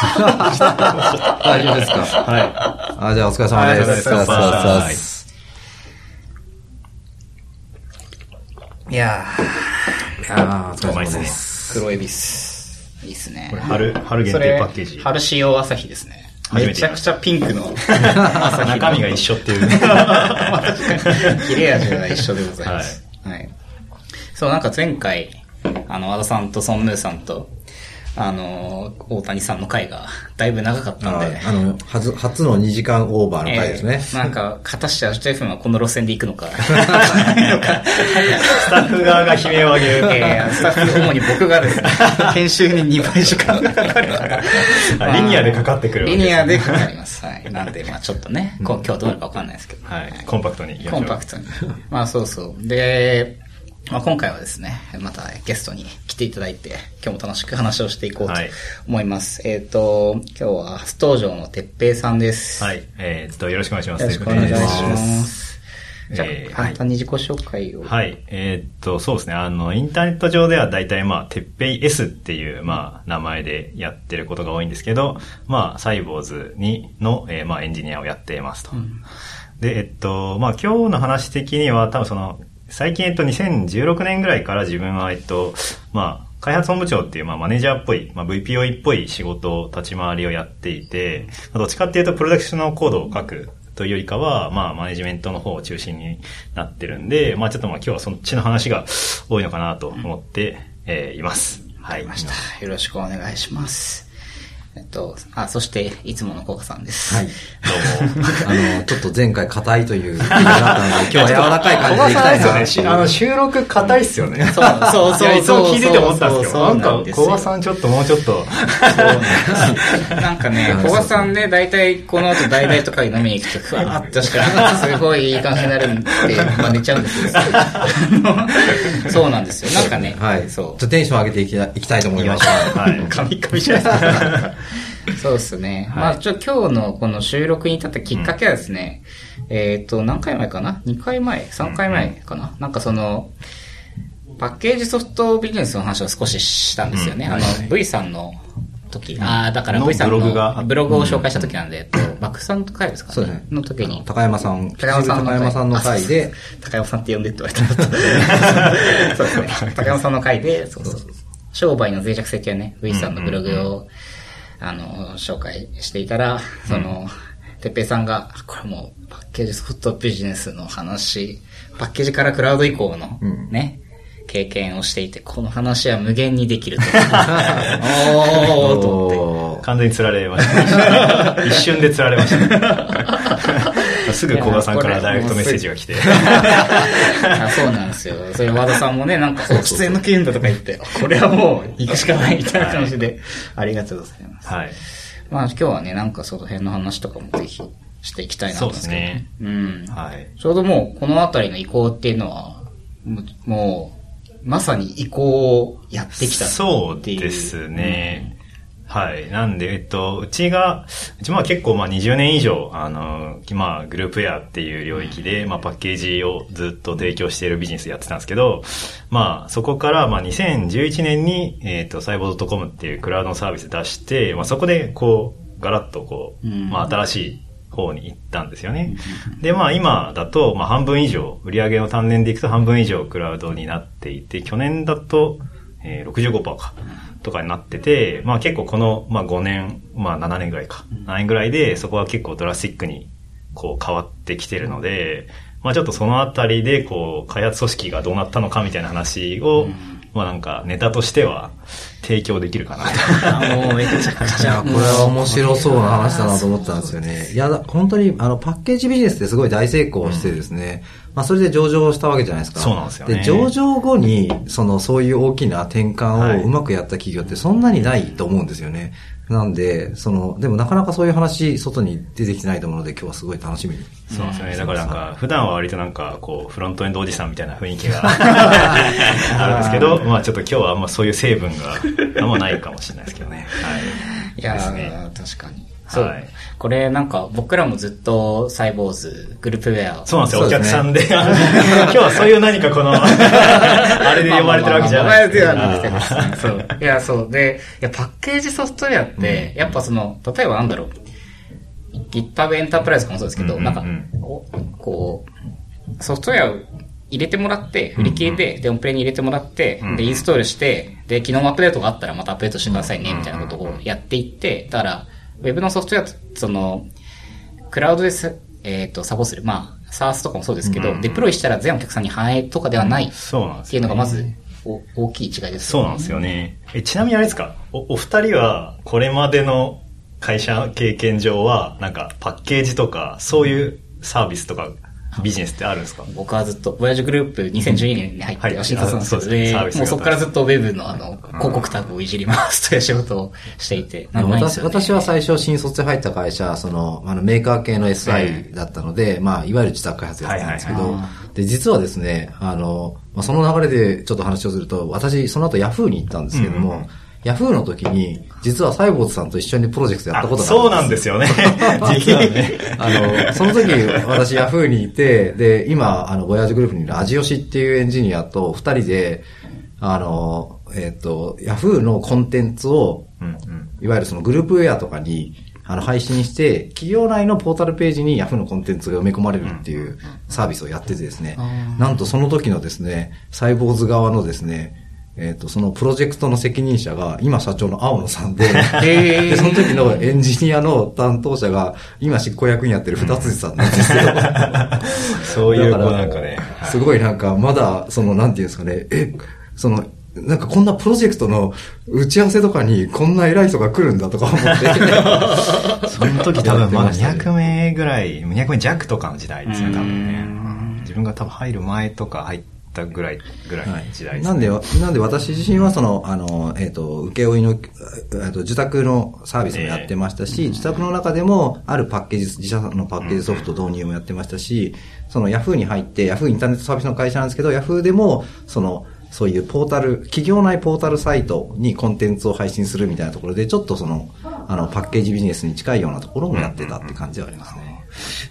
大丈夫ですか？はあ、じゃあお疲れ様です。はいお疲れ様ですいやー、いやーお疲れ様うまいっすねです。黒エビス。いいっすねい。これ春、春限定パッケージ。春仕様朝日ですね。初めちゃくちゃピンクの 朝日。中身が一緒っていう。切れ味が一緒でございます。はい。そう、なんか前回、あの、和田さんとソンヌーさんと、あの、大谷さんの回がだいぶ長かったんで、あの、はず初の2時間オーバーの回ですね。えーなんか、果たしてアジト FM はこの路線で行くのか。スタッフ側が悲鳴を上げる。えースタッフ、主に僕がですね、編集に2倍時間がかかるから。あリニアでかかってくるわけですねリニアでかかります。はい。なんで、まあちょっとね、今日どうなるかわかんないですけど。はい。コンパクトに行きましょうコンパクトに。まあそうそう。で、まあ今回はですね、またゲストに来ていただいて、今日も楽しく話をしていこうとはい思います。えっ、と、今日は初登場のてっぺいさんです。はい。えーっと、よろしくお願いします。よろしくお願いしま。ますじゃあ、えー簡単に自己紹介を。はい。えーっと、そうですね。あの、インターネット上では大体まあ、てっぺい S っていう、まあ、名前でやってることが多いんですけど、まあ、サイボーズにの、えーまあ、エンジニアをやっていますと。で、えっと、まあ、今日の話的には、多分その、最近、えっと、2016年ぐらいから自分は、えっと、まあ、開発本部長っていう、まあ、マネージャーっぽい、まあ、VPO っぽい仕事、立ち回りをやっていて、どっちかっていうと、プロダクションのコードを書くというよりかは、まあ、マネジメントの方を中心になってるんで、まあ、ちょっとまあ、今日はそっちの話が多いのかなと思って、えーいます。はい。よろしくお願いします。えっと、あ、そして、いつものコカさんです。はい。どうも。あの、ちょっと前回硬いという意見があったので、今日は柔らかい感じでいきたいなっていう。あの、収録硬いっすよね。そうそうそういつも聞いてて思ったんですけど、そうそうなんか、そうなんですよ小川さんちょっともうちょっと、なんかね、小川さんね、大体この後大々とかに飲みに行くと、ふわーっとしか、すごいいい感じになるんで、まあ寝ちゃうんですけど、そうなんですよ。なんかね、はい。ちそょっとテンション上げていきたいいきたいと思います。はい。う。カミカミじゃないですか。そうですね。はいまあ、ちょ、今日のこの収録に至ったきっかけはですね、えっ、と、何回前かな ?2 回前 ?3 回前かな、なんかその、パッケージソフトビジネスの話を少ししたんですよね。うんあの、V さんの時、ああ、だからの V さんのブログがブログを紹介した時なんで、えっと、バックさんの回ですかね？そうですね。の時に。高山さん、高山さんの高山さんの回で、高山さんって呼んでって言われた そうですね。高山さんの回で、そうそうそう。商売の脆弱性系ね、V さんのブログを、あの、紹介していたら、その、てっぺいさんが、これもうパッケージソフトビジネスの話、パッケージからクラウド以降のうんね、経験をしていて、この話は無限にできると。おー と思って。完全に釣られました。一瞬で釣られました。すぐ小川さんからダイレクトメッセージが来て。あそうなんですよ。それ和田さんもね、なんか、出演の件だとか言って、これはもう行くしかないみたいな感じで、ありがとうございます。はい。まあ今日はね、なんかその辺の話とかもぜひしていきたいなと思うんですけど。そうねうん。はい。ちょうどもう、このあたりの移行っていうのは、もう、まさに移行をやってきたそうっていう。ですね。はい。なんで、えっと、うちが、うちまあ結構まあ20年以上、あの、まあグループウェアっていう領域で、まあパッケージをずっと提供しているビジネスやってたんですけど、まあそこからまあ2011年に、えっと、サイボー .com っていうクラウドのサービス出して、まあそこでこう、ガラッとこう、うんまあ新しい方に行ったんですよね。で、まあ今だと、まあ半分以上、売上の単年でいくと半分以上クラウドになっていて、去年だと、えー、65%か、とかになってて、まあ結構この、まあ5年、まあ7年ぐらいか、7年ぐらいで、そこは結構ドラスティックに、こう変わってきてるので、まあちょっとそのあたりで、こう、開発組織がどうなったのかみたいな話を、まあなんかネタとしては提供できるかなと。あもうめちゃくちゃ。いや、これは面白そうな話だなと思ったんですよね。いや、だ本当に、あの、パッケージビジネスってすごい大成功してですね、まあ、それで上場したわけじゃないですか。そうなんですよねで、上場後に、その、そういう大きな転はい換をうまくやった企業ってそんなにないと思うんですよね。なんで、その、でもなかなかそういう話、外に出てきてないと思うので、今日はすごい楽しみに。そうですね。だからなんか、普段は割となんか、こう、フロントエンドおじさんみたいな雰囲気が あるんですけど、まあちょっと今日はあんまそういう成分があんまないかもしれないですけどね。はい。いやですねー、確かに。そう。はいこれなんか僕らもずっとサイボーズ、グループウェア。そうなんですよ、ね客さんで。今日はそういう何かこの、あれで呼ばれてるわけじゃないではなくてですね。そう。いや、そう。で、いや、パッケージソフトウェアって、やっぱその、例えばなんだろう。GitHub エンタープライズとかもそうですけど、うんうんうんなんか、おこう、ソフトウェアを入れてもらって、振り切りで、で、オンプレに入れてもらって、うんで、インストールして、で、機能アップデートがあったらまたアップデートしてくださいね、みたいなことをやっていって、だから、ウェブのソフトウェアと、その、クラウドです、えっ、と、サポする。まあ、SARS とかもそうですけど、うん。デプロイしたら全お客さんに反映とかではないそうなんですよ、っていうのがまず、お大きい違いです。そうなんですよね。え、ちなみにあれですか？お、お二人は、これまでの会社経験上は、なんか、パッケージとか、そういうサービスとか、ビジネスってあるんですか？僕はずっと、ボヤージュグループ2012年に入って、はい。新卒なんですけど、あそうですね。もうそこからずっとウェブのあの、広告タグをいじりますという仕事をしていて、私は最初新卒で入った会社、その、あのメーカー系の SI だったので、まあ、いわゆる自宅開発やってたんですけど、はいはいはで、実はですね、あの、まあ、その流れでちょっと話をすると、私、その後 Yahoo に行ったんですけども、うんうん Yahoo! の時に、実はサイボーズさんと一緒にプロジェクトやったことがあるそうなんですよね。実はね。あの、その時、私、ヤフーにいて、で、今、あの、ボヤージュグループにいるアジオシっていうエンジニアと二人で、あの、えっ、と、ヤフーのコンテンツを、うんうん。いわゆるそのグループウェアとかに、あの、配信して、企業内のポータルページにヤフーのコンテンツが埋め込まれるっていうサービスをやっててですね、なんとその時のですね、サイボーズ側のですね、えっ、と、そのプロジェクトの責任者が、今社長の青野さんで、で、その時のエンジニアの担当者が、今執行役員やってる二辻さんなんですけど、そういう、こうだからなんかね。すごいなんか、まだ、その、なんていうんですかね、え、その、なんかこんなプロジェクトの打ち合わせとかにこんな偉い人が来るんだとか思って。その時多分まだやってましたね200名ぐらい、200名弱とかの時代ですね、多分ねうん。自分が多分入る前とか入ったぐらい、ぐらいの時代ですね。なんで、なんで私自身はその、あの、えっ、と、請負の、えっと、受託のサービスもやってましたし、受託の中でも、あるパッケージ、自社のパッケージソフト導入もやってましたし、そのヤフーに入って、ヤフーインターネットサービスの会社なんですけど、ヤフーでも、その、そういうポータル、企業内ポータルサイトにコンテンツを配信するみたいなところで、ちょっとその、あの、パッケージビジネスに近いようなところもやってたって感じはありますね。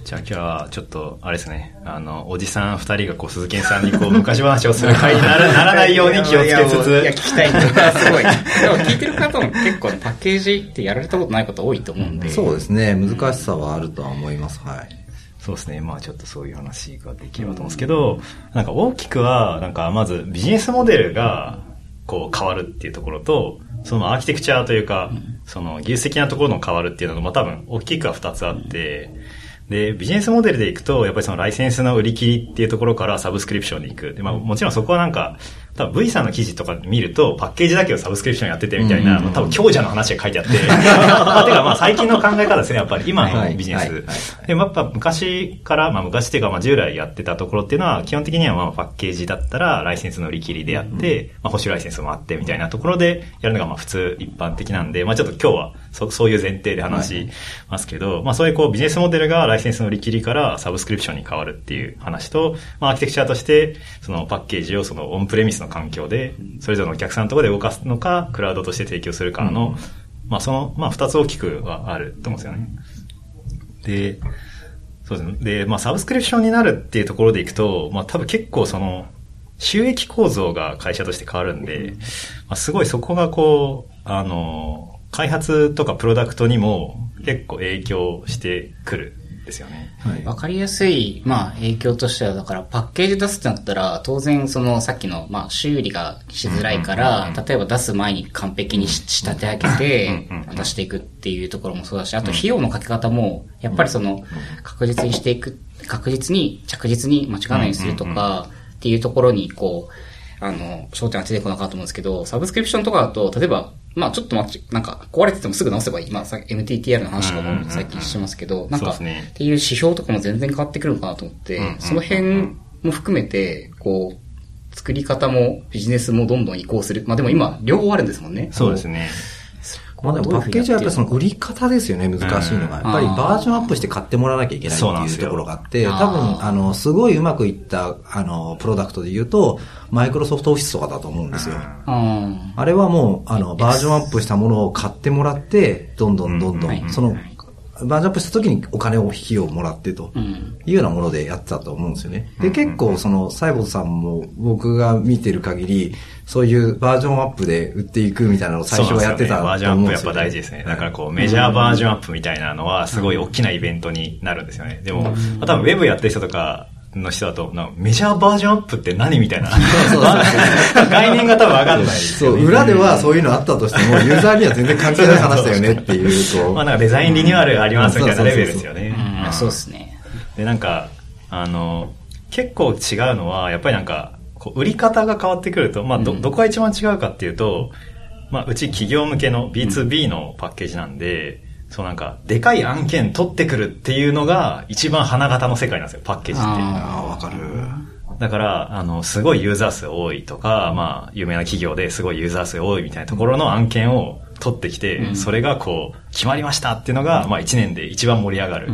じゃあ今日はちょっと、あれですね、あの、おじさん二人がこう、鈴木さんにこう、昔話をする会にならならないように気をつけついや、いや聞つ、きたいんだすごい。でも聞いてる方も結構パッケージってやられたことない方多いと思うんで。そうですね、難しさはあるとは思います。はい。そうですね。まあちょっとそういう話ができればと思うんですけど、なんか大きくは、なんかまずビジネスモデルがこう変わるっていうところと、そのアーキテクチャというか、その技術的なところの変わるっていうのが、まあ多分大きくは二つあって、で、ビジネスモデルでいくと、やっぱりそのライセンスの売り切りっていうところからサブスクリプションに行く。で、まあもちろんそこはなんか、多分 V さんの記事とか見ると、パッケージだけをサブスクリプションやっててみたいな、多分強者の話が書いてあって、まあてかまあ最近の考え方ですね、やっぱり。今はいのビジネス。で、まあやっぱ昔から、まあ昔っていうか、まあ従来やってたところっていうのは、基本的にはまあパッケージだったら、ライセンスの売り切りでやって、まあ保守ライセンスもあってみたいなところでやるのがまあ普通一般的なんで、まあちょっと今日はそそういう前提で話しますけど、まあそういうこうビジネスモデルがライセンスの売り切りからサブスクリプションに変わるっていう話と、まあアーキテクチャとして、そのパッケージをそのオンプレミスの環境で、それぞれのお客さんのところで動かすのか、クラウドとして提供するかの、まあその、まあ二つ大きくはあると思うんですよね。で、そうですね。で、まあ、サブスクリプションになるっていうところでいくと、まあ、多分結構その、収益構造が会社として変わるんで、まあ、すごいそこがこう、あの、開発とかプロダクトにも結構影響してくるんですよね。はい。わかりやすい、まあ、影響としては、だから、パッケージ出すってなったら、当然、その、さっきの、まあ、修理がしづらいからうん、例えば出す前に完璧にし仕立て上げて出していくっていうところもそうだし、あと、費用のかけ方も、やっぱりその、確実にしていく、確実に、着実に間違わないようにするとか、っていうところに、こう、あの、焦点当ててこなかったと思うんですけど、サブスクリプションとかだと、例えば、まあちょっと待ち、なんか壊れててもすぐ直せばいい。まあさ MTTR の話とかも最近してますけど、なんか、っていう指標とかも全然変わってくるのかなと思って、その辺も含めて、こう、作り方もビジネスもどんどん移行する。まあでも今、両方あるんですもんね。そうですね。まあでもパッケージはやっぱりその売り方ですよね、難しいのが。やっぱりバージョンアップして買ってもらわなきゃいけないっていうところがあって、多分、あの、すごいうまくいった、あの、プロダクトで言うと、マイクロソフトオフィスとかだと思うんですよ。うん。あれはもう、あの、バージョンアップしたものを買ってもらって、どんどんどんどうんん、その、バージョンアップした時にお金を費用をもらってというようなものでやってたと思うんですよね。で、結構その、サイボさんも僕が見てる限り、そういうバージョンアップで売っていくみたいなのを最初はやってたね、バージョンアップやっぱ大事ですね。だからこう、メジャーバージョンアップみたいなのはすごい大きなイベントになるんですよね。でも、多分ウェブやってる人とか、の人だと、メジャーバージョンアップって何みたいな。概念が多分わかんない、ね、そう、裏ではそういうのあったとしても、ユーザーには全然関係ない話だよねっていうと。まあなんかデザインリニューアルがありますみたいなレベルですよね。そうですね。で、なんか、あの、結構違うのは、やっぱりなんか、こう売り方が変わってくると、まあど、どこが一番違うかっていうと、まあ、うち企業向けの B2B のパッケージなんで、そうなんか、でかい案件取ってくるっていうのが一番花形の世界なんですよ、パッケージって。ああ、わかる。だから、あの、すごいユーザー数多いとか、まあ、有名な企業ですごいユーザー数多いみたいなところの案件を取ってきて、うん、それがこう、決まりましたっていうのが、まあ一年で一番盛り上がる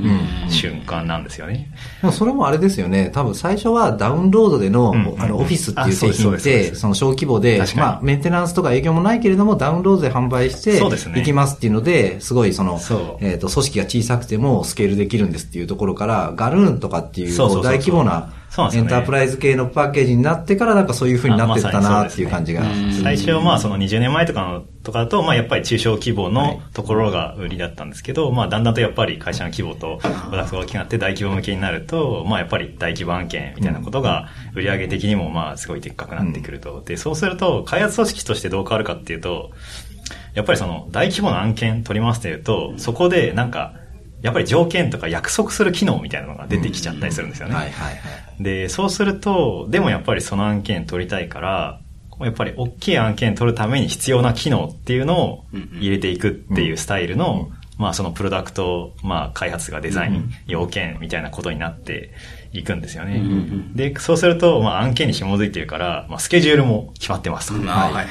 瞬間なんですよね。うん、それもあれですよね。多分最初はダウンロードでの、うん、あの、オフィスっていう製品って、その小規模で、まあメンテナンスとか営業もないけれども、ダウンロードで販売して、いきますっていうので、すごいその、えっ、と、組織が小さくてもスケールできるんですっていうところから、ガルーンとかっていう。大規模な、エンタープライズ系のパッケージになってからなんかそういう風になってったなっていう感じが。最初まあその20年前とかのとかだと、まあやっぱり中小規模のところが売りだったんですけど、まあだんだんとやっぱり会社の規模とプロダが大きくなって大規模向けになると、まあやっぱり大規模案件みたいなことが売上的にもまあすごいでっかくなってくると。で、そうすると開発組織としてどう変わるかっていうと、やっぱりその大規模な案件取りますというと、そこでなんかやっぱり条件とか約束する機能みたいなのが出てきちゃったりするんですよね。で、そうすると、でもやっぱりその案件取りたいから、やっぱり大きい案件取るために必要な機能っていうのを入れていくっていうスタイルの、まあそのプロダクト、まあ開発がデザイン、要件みたいなことになっていくんですよね。で、そうすると、まあ案件に紐づいてるから、まあスケジュールも決まってます。と。はい。はい。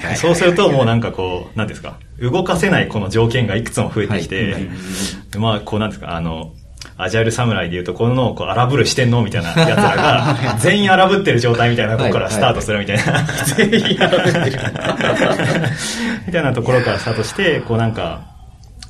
はい。そうするともうなんかこう、なんですか、動かせないこの条件がいくつも増えてきて、まあこうなんですか、あの、アジャイル侍で言うと、このこう荒ぶる四天王みたいな奴らが、全員荒ぶってる状態みたいなところからスタートするみたいな。全員荒ぶってる。みたい。なところからスタートして、こうなんか、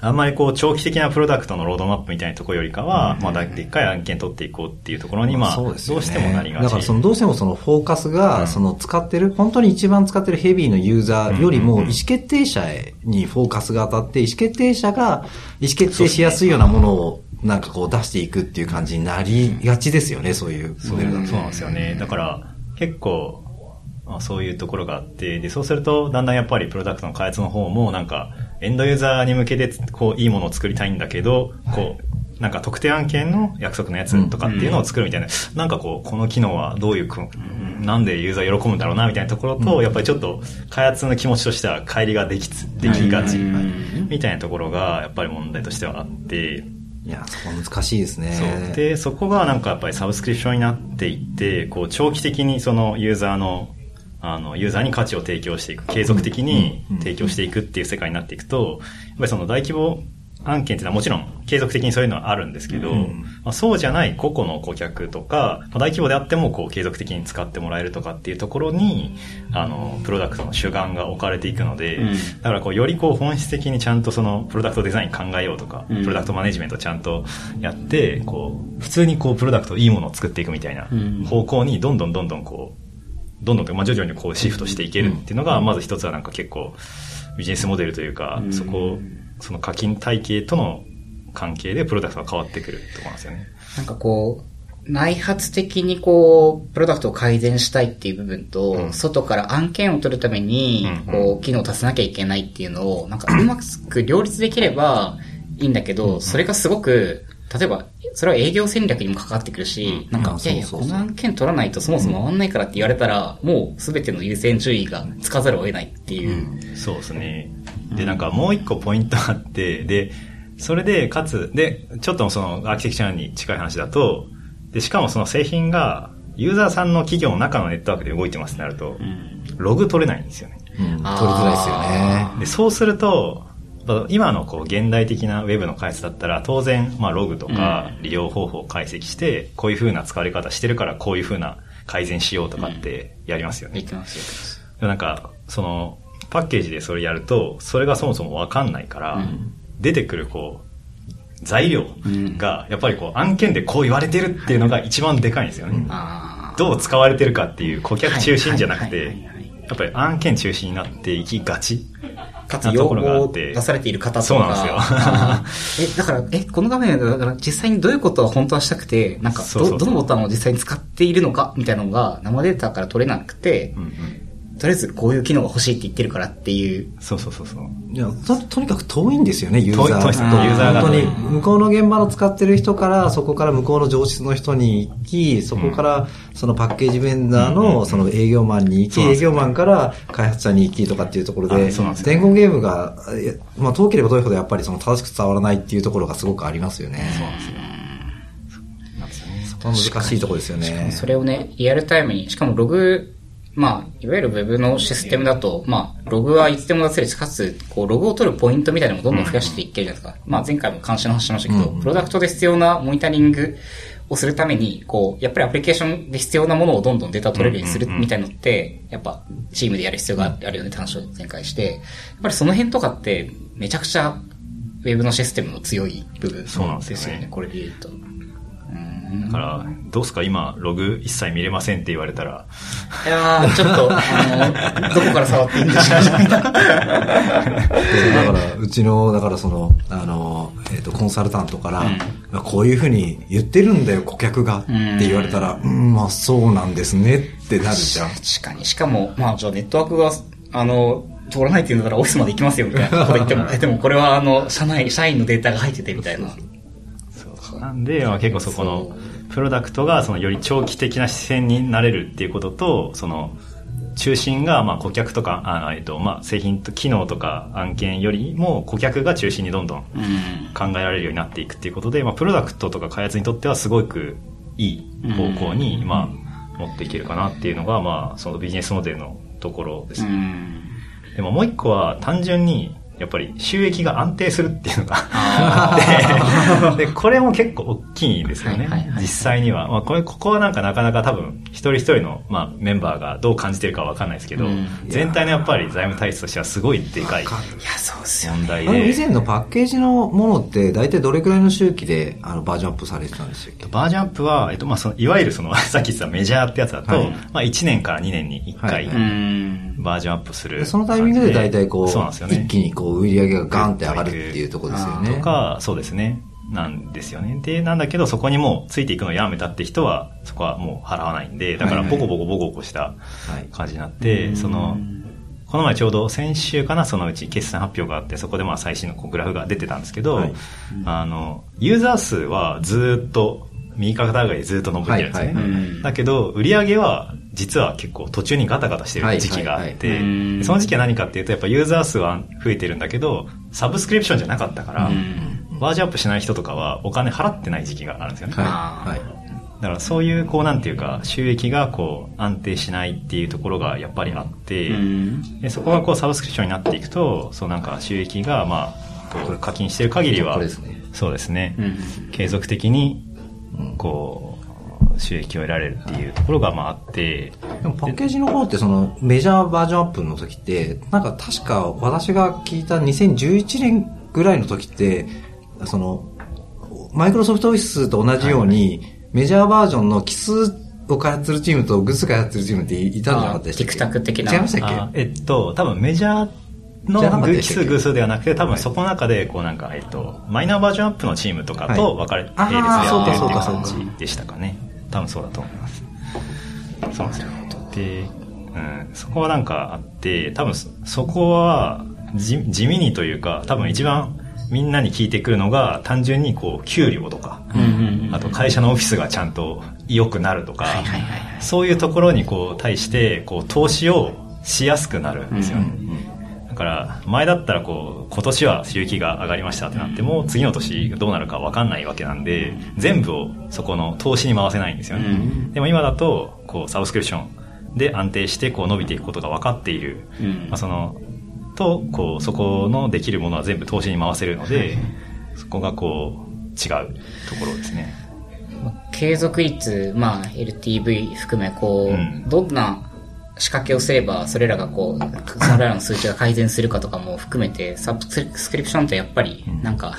あんまりこう長期的なプロダクトのロードマップみたいなところよりかは、まあでっかい案件取っていこうっていうところに、まあ、どうしてもなりがち。だからそのどうしてもそのフォーカスが、その使ってる、本当に一番使ってるヘビーのユーザーよりも、意思決定者にフォーカスが当たって、意思決定者が意思決定しやすいようなものをなんかこう出していくっていう感じになりがちですよね、そういうモデルだと。そうなんですよね。だから結構、まあ、そういうところがあって、で、そうすると、だんだんやっぱりプロダクトの開発の方も、なんか、エンドユーザーに向けて、こう、いいものを作りたいんだけど、こう、なんか特定案件の約束のやつとかっていうのを作るみたいな、うん、なんかこう、この機能はどういう、なんでユーザー喜ぶんだろうな、みたいなところと、やっぱりちょっと、開発の気持ちとしては、乖離ができ、できがち、みたいなところが、やっぱり問題としてはあって、いや、そこ難しいですね。で、そこがなんかやっぱりサブスクリプションになっていって、こう、長期的にそのユーザーのあの、ユーザーに価値を提供していく、継続的に提供していくっていう世界になっていくと、やっぱりその大規模案件っていうのはもちろん継続的にそういうのはあるんですけど、うん、まあ、そうじゃない個々の顧客とか、まあ、大規模であってもこう継続的に使ってもらえるとかっていうところに、あの、プロダクトの主眼が置かれていくので、うん、だからこうよりこう本質的にちゃんとそのプロダクトデザイン考えようとか、うん、プロダクトマネジメントちゃんとやって、こう、普通にこうプロダクトいいものを作っていくみたいな方向にどんどんどんどんこう、どんどん、まあ、徐々にこうシフトしていけるっていうのが、まず一つはなんか結構ビジネスモデルというか、そこ、その課金体系との関係でプロダクトが変わってくると思うんですよね。なんかこう、内発的にこう、プロダクトを改善したいっていう部分と、うん、外から案件を取るために、こう、機能を足さなきゃいけないっていうのを、なんかうまく両立できればいいんだけど、それがすごく、例えばそれは営業戦略にも関わってくるし、なんか、いやいや、この案件取らないとそもそも回んないからって言われたら、もうすべての優先順位がつかざるを得ないっていう。そうですね。で、なんかもう一個ポイントあって、で、それで、かつ、で、ちょっとそのアーキテクチャに近い話だと、で、しかもその製品が、ユーザーさんの企業の中のネットワークで動いてますってなると、ログ取れないんですよね。うん、取りづらいですよね。で、そうすると、今のこう現代的なウェブの開発だったら当然まあログとか利用方法を解析してこういう風な使われ方してるからこういう風な改善しようとかってやりますよね。できます、でなんかそのパッケージでそれやるとそれがそもそもわかんないから、出てくるこう材料が、やっぱりこう、案件でこう言われてるっていうのが一番でかいんですよね。あどう使われてるかっていう顧客中心じゃなくてやっぱり案件中心になっていきがち。あ。かつ要望を出されている方とか。そうなんですよあーえ、だから、え、この画面でだから実際にどういうことを本当はしたくて、なんかど、どのボタンを実際に使っているのかみたいなのが生データから取れなくて、うんうんとりあえずこういう機能が欲しいって言ってるからっていう。そうそうそうそう。いやととにかく遠いんですよね、ユーザー遠いユーザーが本当に向こうの現場の使ってる人から、そこから向こうの上質の人に行き、そこからそのパッケージベンダーうんうんうんのその営業マンに行き、そうなんですよ営業マンから開発者に行きとかっていうところであそうなんです、よ伝言ゲームが、まあ遠ければ遠いほどやっぱりその正しく伝わらないっていうところがすごくありますよね。そうなんですよ。なんですよね。そこは難しいところですよね。それをね、リアルタイムに、しかもログ、まあ、いわゆる Web のシステムだと、まあ、ログはいつでも出せるし、かつ、こう、ログを取るポイントみたいなのもどんどん増やしていけるじゃないですか。まあ、前回も監視の話しましたけど、うんプロダクトで必要なモニタリングをするために、こう、やっぱりアプリケーションで必要なものをどんどんデータ取れるようにするみたいのって、やっぱ、チームでやる必要があるよねって話を前回して、やっぱりその辺とかって、めちゃくちゃ、Web のシステムの強い部分ですよねよね、これで言うと。だから、どうすか？今、ログ一切見れませんって言われたら、いやー、ちょっと、あの、どこから触っていいんでしょうみたいな。そうだから、うちの、だからその、あの、えっ、と、コンサルタントから、こういうふうに言ってるんだよ、顧客がって言われたら、うん、まあそうなんですねってなるじゃん。確かに。しかも、まあ、じゃあネットワークが、あの、通らないって言うんだったらオフィスまで行きますよみたいなこと言っても、え、でもこれはあの、社内、社員のデータが入っててみたいな。なんで、まあ、結構そこの、プロダクトがそのより長期的な視線になれるっていうことと、その、中心が、まあ、顧客とか、あえっと、まあ、製品と機能とか案件よりも顧客が中心にどんどんうん。考えられるようになっていくっていうことで、まあ、プロダクトとか開発にとってはすごくいい方向に、まあ、持っていけるかなっていうのが、まあ、そのビジネスモデルのところですうね。ん。でももう一個は単純に、やっぱり収益が安定するっていうのがあって、で、これも結構大きいんですよねはいはいはい。実際には。まあ、これ、ここはなんかなかなか多分、一人一人の、まあ、メンバーがどう感じてるかわかんないですけどうん、全体のやっぱり財務体質としてはすごいでかいいや、そうっすよね。問題あの以で。前のパッケージのものって、大体どれくらいの周期であのバージョンアップされてたんですよバージョンアップは、えっと、まあ、その、いわゆるその、さっき言ってたメジャーってやつだと、はいまあ、1年から2年に1回。バージョンアップするでそのタイミングで大体こう、そうなんですよね。一気にこう売り上げがガンって上がるっていうところですよね。とか、そうですね。なんですよね。で、なんだけど、そこにもうついていくのをやめたって人は、そこはもう払わないんで、だからはいボコボコボコボコしたはい感じになって、その、この前ちょうど先週かな、そのうち決算発表があって、そこでまあ最新のこうグラフが出てたんですけど、はいあの、ユーザー数はずっと、右肩上がりでずっと伸びてるんですね。はいはいはいだけど、売り上げは、実は結構途中にガタガタしてる時期があっはいて、その時期は何かっていうと、やっぱユーザー数は増えてるんだけど、サブスクリプションじゃなかったから、バージョンアップしない人とかはお金払ってない時期があるんですよね。はい。はい。だからそういう、こうなんていうか、収益がこう安定しないっていうところがやっぱりあって、うん。でそこがこうサブスクリプションになっていくと、そうなんか収益がまあ、課金してる限りは、そうですね、うん継続的に、こう、収益を得られるっていうところがまああって、でもパッケージの方ってそのメジャーバージョンアップの時って、なんか確か私が聞いた2011年ぐらいの時って、その、マイクロソフトオフィスと同じように、メジャーバージョンの奇数を開発するチームとグッズ開発するチームっていたんじゃなかったでしたっけ？あ TikTok 的な。違いましたっけ？あえっと、多分メジャーのじゃなかった偶でしたっけ？数偶数ではなくて、多分そこの中で、こうなんか、えっと、マイナーバージョンアップのチームとかと分かれて、はい並列でやって感じでしたかね。多分そうだと思います。そうですよ。で、うん、そこはなんかあって、多分そそこは地地味にというか、多分一番みんなに聞いてくるのが、単純にこう、給料とか、あと会社のオフィスがちゃんと良くなるとか。そういうところにこう対してこう投資をしやすくなるんですよね。だから前だったらこう今年は収益が上がりましたってなっても次の年どうなるか分かんないわけなんで全部をそこの投資に回せないんですよね。うんでも今だとこうサブスクリプションで安定してこう伸びていくことが分かっている。うんまあ、そのとこうそこのできるものは全部投資に回せるのでそこがこう違うところですね。継続率、まあ、LTV 含め、こう、うんどんな仕掛けをすれば、それらがこう、それらの数値が改善するかとかも含めて、サブスクリプションってやっぱり、なんか、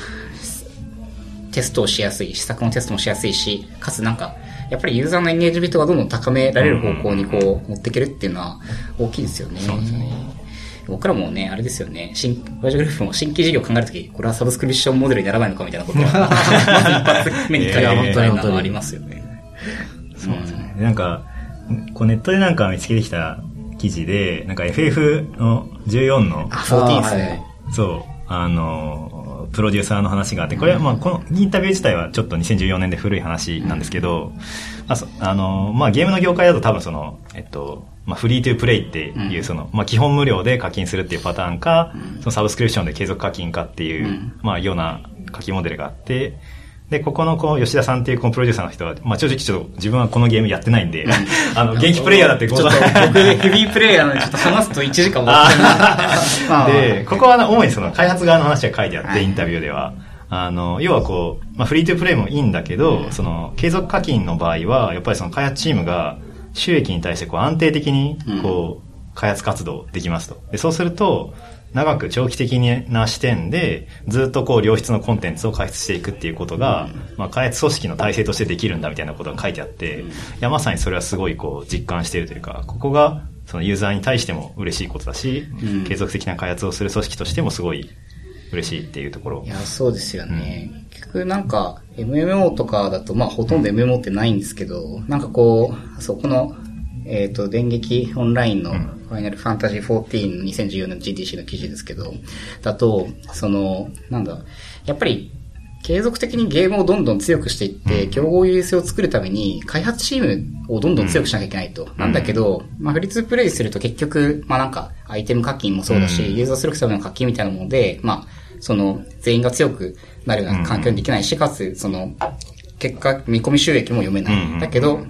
テストをしやすい、試作のテストもしやすいし、かつなんか、やっぱりユーザーのエンゲージメントがどんどん高められる方向にこう、持っていけるっていうのは大きいですよね。そうですね。僕らもね、あれですよね、新、ワイジグループも新規事業を考えるとき、これはサブスクリプションモデルにならないのかみたいなことは、まず一発目に考えるみたいなのはありますよね。そうですね。なんか、こうネットでなんか見つけてきた記事で、なんか FF の14の、あ、14ですね。そう、あの、プロデューサーの話があって、これはまあ、このインタビュー自体はちょっと2014年で古い話なんですけど、ああの、まあ、ゲームの業界だと多分その、えっと、まあ、フリートゥープレイっていう、その、まあ、基本無料で課金するっていうパターンか、そのサブスクリプションで継続課金かっていう、まあ、ような課金モデルがあって、で、ここのこう、吉田さんっていうこのプロデューサーの人は、まあ正直ちょっと自分はこのゲームやってないんで、あの、元気プレイヤーだってちょっと僕、ヘビープレイヤーなのでちょっと話すと1時間終わっ で、ここは主にその開発側の話が書いてあって、インタビューでは。あの、要はこう、まあフリートゥープレイもいいんだけど、その、継続課金の場合は、やっぱりその開発チームが収益に対してこう安定的に、こう、開発活動できますと。で、そうすると、長く長期的な視点で、ずっとこう良質のコンテンツを開発していくっていうことが、まあ開発組織の体制としてできるんだみたいなことが書いてあって、いやまさにそれはすごいこう実感しているというか、ここがそのユーザーに対しても嬉しいことだし、継続的な開発をする組織としてもすごい嬉しいっていうところ。いや、そうですよね。うん、結局なんか、MMO とかだと、まあほとんど MMO ってないんですけど、なんかこう、そこのえっ、ー、と、電撃オンラインのファイナルファンタジー14 2014年の GTC の記事ですけど、だと、その、なんだ、やっぱり、継続的にゲームをどんどん強くしていって、競合優位性を作るために、開発チームをどんどん強くしなきゃいけないと。なんだけど、まあ、フリーツープレイすると結局、まあなんか、アイテム課金もそうだし、ユーザー出力ための課金みたいなもので、まあ、その、全員が強くなるような環境にできないし、かつ、その、結果、見込み収益も読めない。だけど、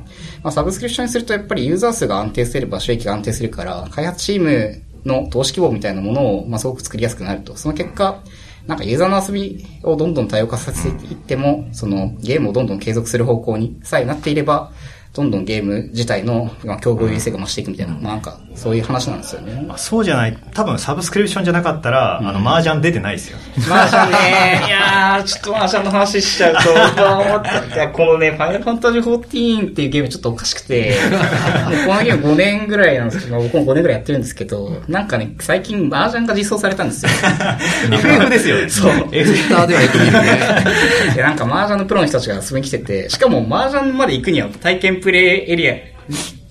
まあ、サブスクリプションにするとやっぱりユーザー数が安定すれば収益が安定するから、開発チームの投資規模みたいなものを、まあ、すごく作りやすくなると。その結果、なんかユーザーの遊びをどんどん多様化させていっても、そのゲームをどんどん継続する方向にさえなっていれば、どんどんゲーム自体の、まあ、競合優位性が増していくみたいな、まあなんか、そういう話なんですよね。まあ、そうじゃない、多分サブスクリプションじゃなかったら、うん、あの、麻雀出てないですよ。麻雀ね、いやー、ちょっと麻雀の話しちゃうと、いや、このね、ファイナルファンタジー14っていうゲームちょっとおかしくて、このゲーム5年ぐらいなんですけど、僕も5年ぐらいやってるんですけど、なんかね、最近麻雀が実装されたんですよ。FF ですよね。そう。Twitter ではよく見るね。で、なんか麻雀のプロの人たちが遊びに来てて、しかも麻雀まで行くには体験プレイエリア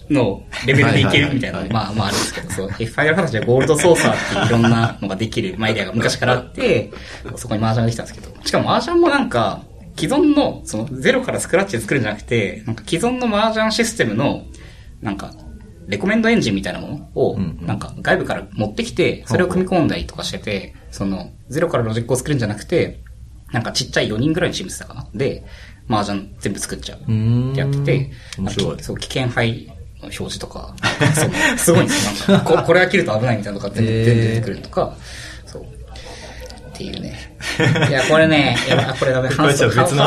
のレベルでいけるみたいな。のまあまああるんですけど、そう、ファイナルファンタジーはゴールドソーサーっていろんなのができる、まあエリアが昔からあって、そこに麻雀ができたんですけど、しかも麻雀もなんか、既存の、その、ゼロからスクラッチで作るんじゃなくて、なんか既存の麻雀システムの、なんか、レコメンドエンジンみたいなものを、なんか外部から持ってきて、それを組み込んだりとかしてて、その、ゼロからロジックを作るんじゃなくて、なんかちっちゃい4人ぐらいのチームしてたかな。で、麻雀全部作っちゃうってやってて、面白い。そう、危険牌の表示とか、すごいんですよ。なんかこ、これが切ると危ないみたいなのが全部出てくるとか、そう。っていうね。いや、これね、やばこれダメ、これちょっと別の、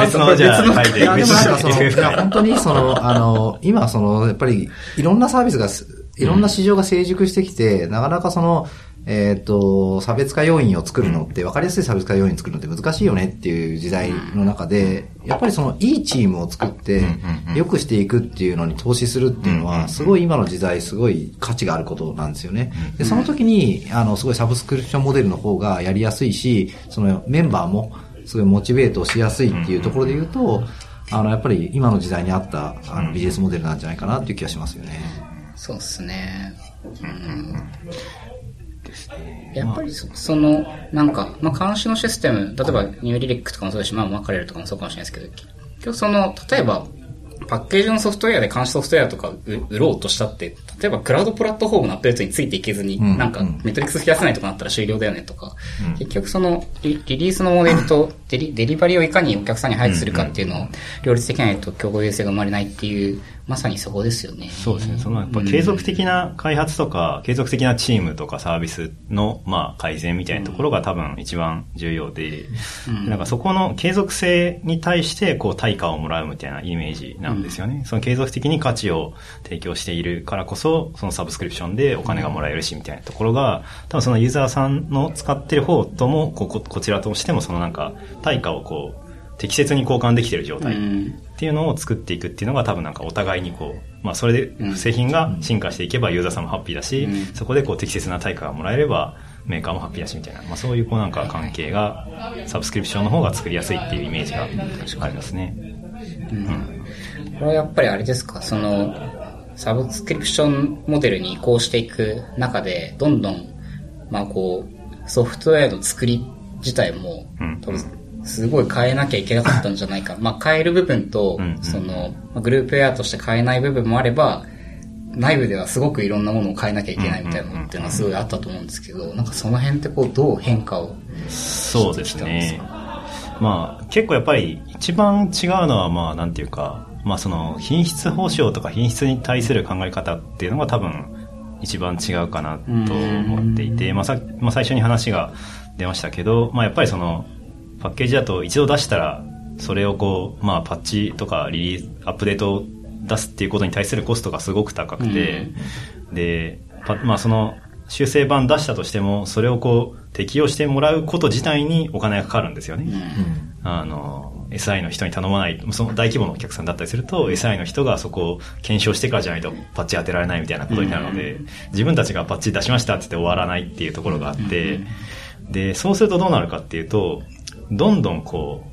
別の、じゃあ、書いて、別の、本当にその、あの、今その、やっぱり、いろんなサービスが、いろんな市場が成熟してきて、なかなかその、えっ、ー、と、差別化要因を作るのって、分かりやすい差別化要因作るのって難しいよねっていう時代の中で、やっぱりそのいいチームを作って、良くしていくっていうのに投資するっていうのは、すごい今の時代すごい価値があることなんですよね。で、その時に、あの、すごいサブスクリプションモデルの方がやりやすいし、そのメンバーもすごいモチベートしやすいっていうところで言うと、あの、やっぱり今の時代に合ったあのビジネスモデルなんじゃないかなっていう気がしますよね。そうですね。うんですね。やっぱりそ,、その、なんか、まあ、監視のシステム、例えばニューリリックとかもそうですし、まあ、マカレルとかもそうかもしれないですけど、結局その、例えば、パッケージのソフトウェアで監視ソフトウェアとか売ろうとしたって、例えばクラウドプラットフォームのアップデートについていけずに、うん、なんかメトリックス増やせないとかなったら終了だよねとか、うん、結局そのリリースのモデルとデリデリバリーをいかにお客さんに配置するかっていうのを両立できないと競合優勢が生まれないっていうまさにそこですよね。そうですね。そのやっぱ継続的な開発とか、うん、継続的なチームとかサービスの、まあ、改善みたいなところが多分一番重要で、うん、なんかそこの継続性に対して、こう、対価をもらうみたいなイメージなんですよね。うん、その継続的に価値を提供しているからこそ、そのサブスクリプションでお金がもらえるし、みたいなところが、多分そのユーザーさんの使ってる方とも、ここ、こちらとしてもそのなんか、対価をこう、適切に交換できてる状態っうんていうのを作っていくっていうのが多分なんかお互いにこう、まあそれで製品が進化していけばユーザーさんもハッピーだし、うん。そこでこう適切な対価がもらえればメーカーもハッピーだしみたいな、まあそういうこうなんか関係がサブスクリプションの方が作りやすいっていうイメージがありますね。これはやっぱりあれですか、その、サブスクリプションモデルに移行していく中で、どんどん、まあこう、ソフトウェアの作り自体もうん、多分、すごい変えなきゃいけなかったんじゃないか。まあ変える部分とうんう、んその、まあグループウェアとして変えない部分もあれば、内部ではすごくいろんなものを変えなきゃいけないみたいなのっていうのはすごいあったと思うんですけど、なんかその辺ってこう、どう変化をそうですね。まあ結構やっぱり一番違うのはまあなんていうか、まあその品質保証とか品質に対する考え方っていうのが多分一番違うかなと思っていて、まあさ、まあ最初に話が出ましたけど、まあやっぱりそのパッケージだと一度出したらそれをこう、まあパッチとかリリース、アップデートを出すっていうことに対するコストがすごく高くて、で、パまあその修正版出したとしても、それをこう適用してもらうこと自体にお金がかかるんですよね。あの、SI の人に頼まない、その大規模なお客さんだったりすると、SI の人がそこを検証してからじゃないとパッチ当てられないみたいなことになるので、自分たちがパッチ出しましたって言って終わらないっていうところがあって、で、そうするとどうなるかっていうと、どんどんこう、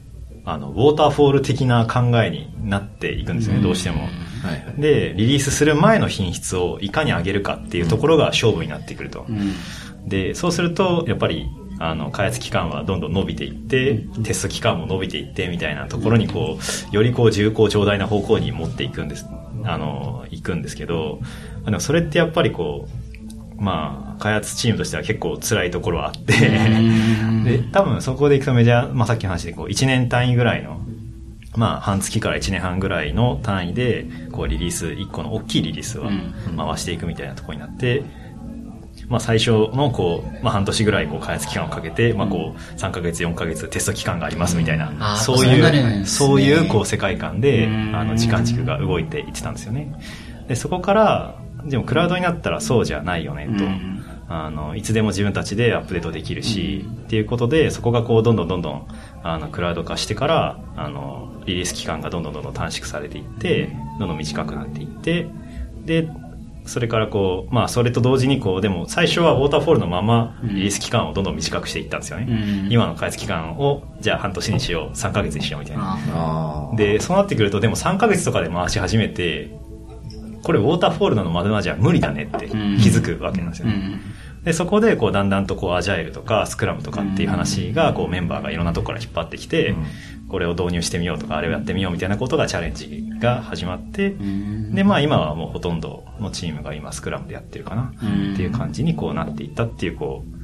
あの、ウォーターフォール的な考えになっていくんですね、どうしても。はいはい。で、リリースする前の品質をいかに上げるかっていうところが勝負になってくると。で、そうすると、やっぱり、あの、開発期間はどんどん伸びていって、テスト期間も伸びていって、みたいなところにこう、よりこう、重厚長大な方向に持っていくんです、あの、行くんですけど、あの、それってやっぱりこう、まあ、開発チームとしては結構辛いところはあって、で、多分そこで行くとメジャー、まあさっきの話でこう、1年単位ぐらいの、まあ、半月から1年半ぐらいの単位で、こう、リリース、1個の大きいリリースは回していくみたいなところになって、まあ、最初の、こう、まあ、半年ぐらい、こう、開発期間をかけて、まあ、こう、3ヶ月、4ヶ月テスト期間がありますみたいな、そういう、そういう、こう、世界観で、うん。あの、時間軸が動いていってたんですよね。で、そこから、でも、クラウドになったらそうじゃないよね、と。うん。あの、いつでも自分たちでアップデートできるし、っていうことで、そこがこう、どんどんどんどん、あの、クラウド化してから、あの、リリース期間がどんどんどんどん短縮されていって、どんどん短くなっていって、で、それからこう、まあ、それと同時にこう、でも、最初はウォーターフォールのまま、リリース期間をどんどん短くしていったんですよね。うん。今の開発期間を、じゃあ半年にしよう、3ヶ月にしようみたいな。で、そうなってくると、でも3ヶ月とかで回し始めて、これウォーターフォールなのままじゃ無理だねって気づくわけなんですよね。で、そこで、こう、だんだんと、こう、アジャイルとか、スクラムとかっていう話が、こう、メンバーがいろんなところから引っ張ってきて、これを導入してみようとか、あれをやってみようみたいなことがチャレンジが始まって、で、まあ、今はもうほとんどのチームが今、スクラムでやってるかな、っていう感じに、こう、なっていったっていう、こう、